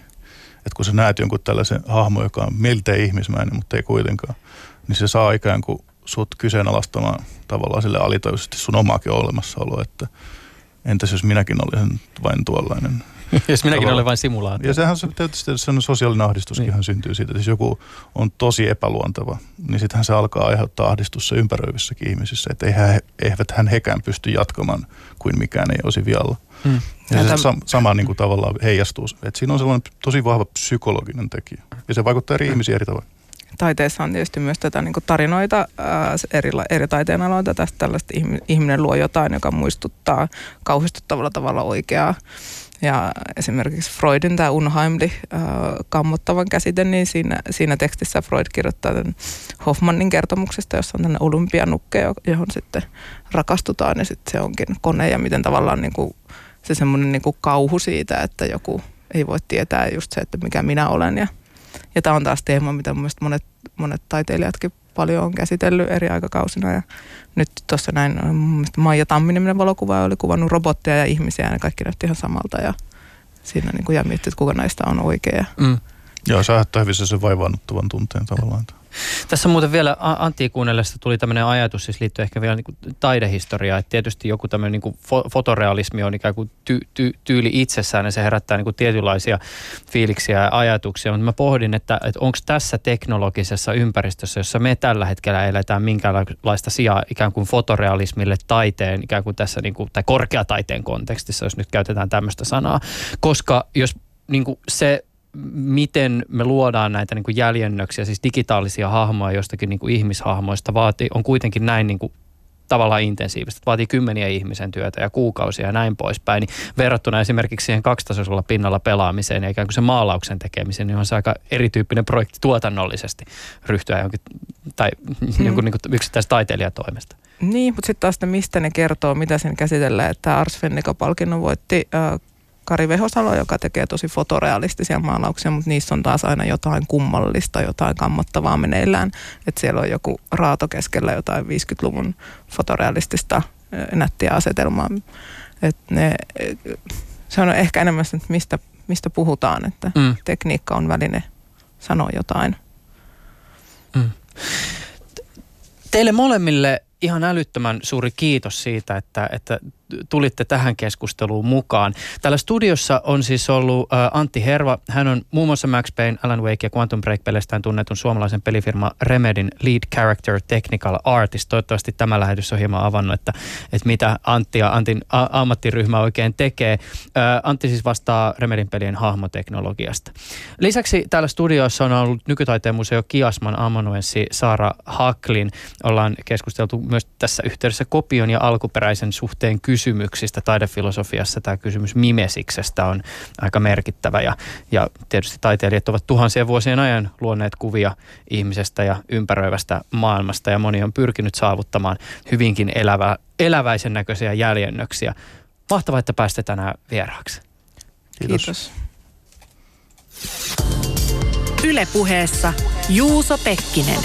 Että kun sä näet jonkun tällaisen hahmon, joka on miltei ihmismäinen, mutta ei kuitenkaan, niin se saa ikään kuin sut kyseenalaistamaan tavallaan sille alitajuisesti sun omaakin olemassaoloa, että entäs jos minäkin olisin vain tuollainen Jos minäkin olen vain simulaatio. Ja sehän se, tietysti sen sosiaalinen ahdistuskin niin. syntyy siitä, että jos joku on tosi epäluonteva, niin sittenhän se alkaa aiheuttaa ahdistussa ympäröivissäkin ihmisissä, että eihän, eivät hän hekään pysty jatkamaan kuin mikään ei olisi vialla. Hmm. Ja, ja se täm... sama niin kuin tavallaan heijastuu. Että siinä on sellainen tosi vahva psykologinen tekijä. Ja se vaikuttaa eri ihmisiin eri tavoin taiteessa on tietysti myös tätä niin tarinoita ää, eri, eri taiteenaloilta. Tästä tällaista ihminen luo jotain, joka muistuttaa kauhistuttavalla tavalla oikeaa ja esimerkiksi Freudin tämä unheimli, äh, kammottavan käsite, niin siinä, siinä tekstissä Freud kirjoittaa tämän Hoffmannin kertomuksesta, jossa on tämmöinen olympianukke, johon sitten rakastutaan. Ja sitten se onkin kone ja miten tavallaan niin kuin, se semmoinen niin kuin kauhu siitä, että joku ei voi tietää just se, että mikä minä olen. Ja, ja tämä on taas teema, mitä mun monet, monet taiteilijatkin paljon on käsitellyt eri aikakausina ja nyt tuossa näin Maija Tamminen valokuva oli kuvannut robotteja ja ihmisiä ja kaikki näytti ihan samalta ja siinä niin kuin jää miettiä, että kuka näistä on oikea. Mm. Joo, se aiheuttaa hyvin sen vaivaannuttavan tunteen tavallaan. Tässä muuten vielä Antti kuunnellessa tuli tämmöinen ajatus, siis liittyy ehkä vielä niin taidehistoriaan, että tietysti joku tämmöinen niin kuin fotorealismi on ikään kuin ty, ty, tyyli itsessään ja se herättää niin kuin tietynlaisia fiiliksiä ja ajatuksia, mutta mä pohdin, että, että onko tässä teknologisessa ympäristössä, jossa me tällä hetkellä eletään minkäänlaista sijaa ikään kuin fotorealismille taiteen, ikään kuin tässä niin kuin, tai korkeataiteen kontekstissa, jos nyt käytetään tämmöistä sanaa, koska jos niin kuin se miten me luodaan näitä niin kuin jäljennöksiä, siis digitaalisia hahmoja jostakin niin kuin ihmishahmoista, vaatii, on kuitenkin näin niin kuin tavallaan intensiivistä. Vaatii kymmeniä ihmisen työtä ja kuukausia ja näin poispäin. Niin verrattuna esimerkiksi siihen kaksitasoisella pinnalla pelaamiseen ja ikään kuin sen maalauksen tekemiseen, niin on se aika erityyppinen projekti tuotannollisesti ryhtyä jonkin, tai hmm. jonkun niin kuin yksittäistä taiteilijatoimesta. Niin, mutta sitten taas, mistä ne kertoo, mitä sen käsitellään, että Ars Fennico-palkinnon voitti äh, Kari Vehosalo, joka tekee tosi fotorealistisia maalauksia, mutta niissä on taas aina jotain kummallista, jotain kammottavaa meneillään. Että siellä on joku raato keskellä jotain 50-luvun fotorealistista nättiä asetelmaa. Et ne, se on ehkä enemmän että mistä, mistä puhutaan, että mm. tekniikka on väline sanoa jotain. Mm. Teille molemmille ihan älyttömän suuri kiitos siitä, että, että tulitte tähän keskusteluun mukaan. Täällä studiossa on siis ollut Antti Herva. Hän on muun muassa Max Payne, Alan Wake ja Quantum Break-peleistään tunnetun suomalaisen pelifirma Remedin lead character technical artist. Toivottavasti tämä lähetys on hieman avannut, että, että mitä Antti ja Antin a- ammattiryhmä oikein tekee. Antti siis vastaa Remedin pelien hahmoteknologiasta. Lisäksi täällä studiossa on ollut nykytaiteen museo Kiasman amanuenssi Saara Haklin. Ollaan keskusteltu myös tässä yhteydessä kopion ja alkuperäisen suhteen kysymyksestä kysymyksistä taidefilosofiassa tämä kysymys mimesiksestä on aika merkittävä ja, ja tietysti taiteilijat ovat tuhansien vuosien ajan luoneet kuvia ihmisestä ja ympäröivästä maailmasta ja moni on pyrkinyt saavuttamaan hyvinkin elävä, eläväisen näköisiä jäljennöksiä. Mahtavaa, että pääsitte tänään vieraaksi. Kiitos. Kiitos. Ylepuheessa Juuso Pekkinen.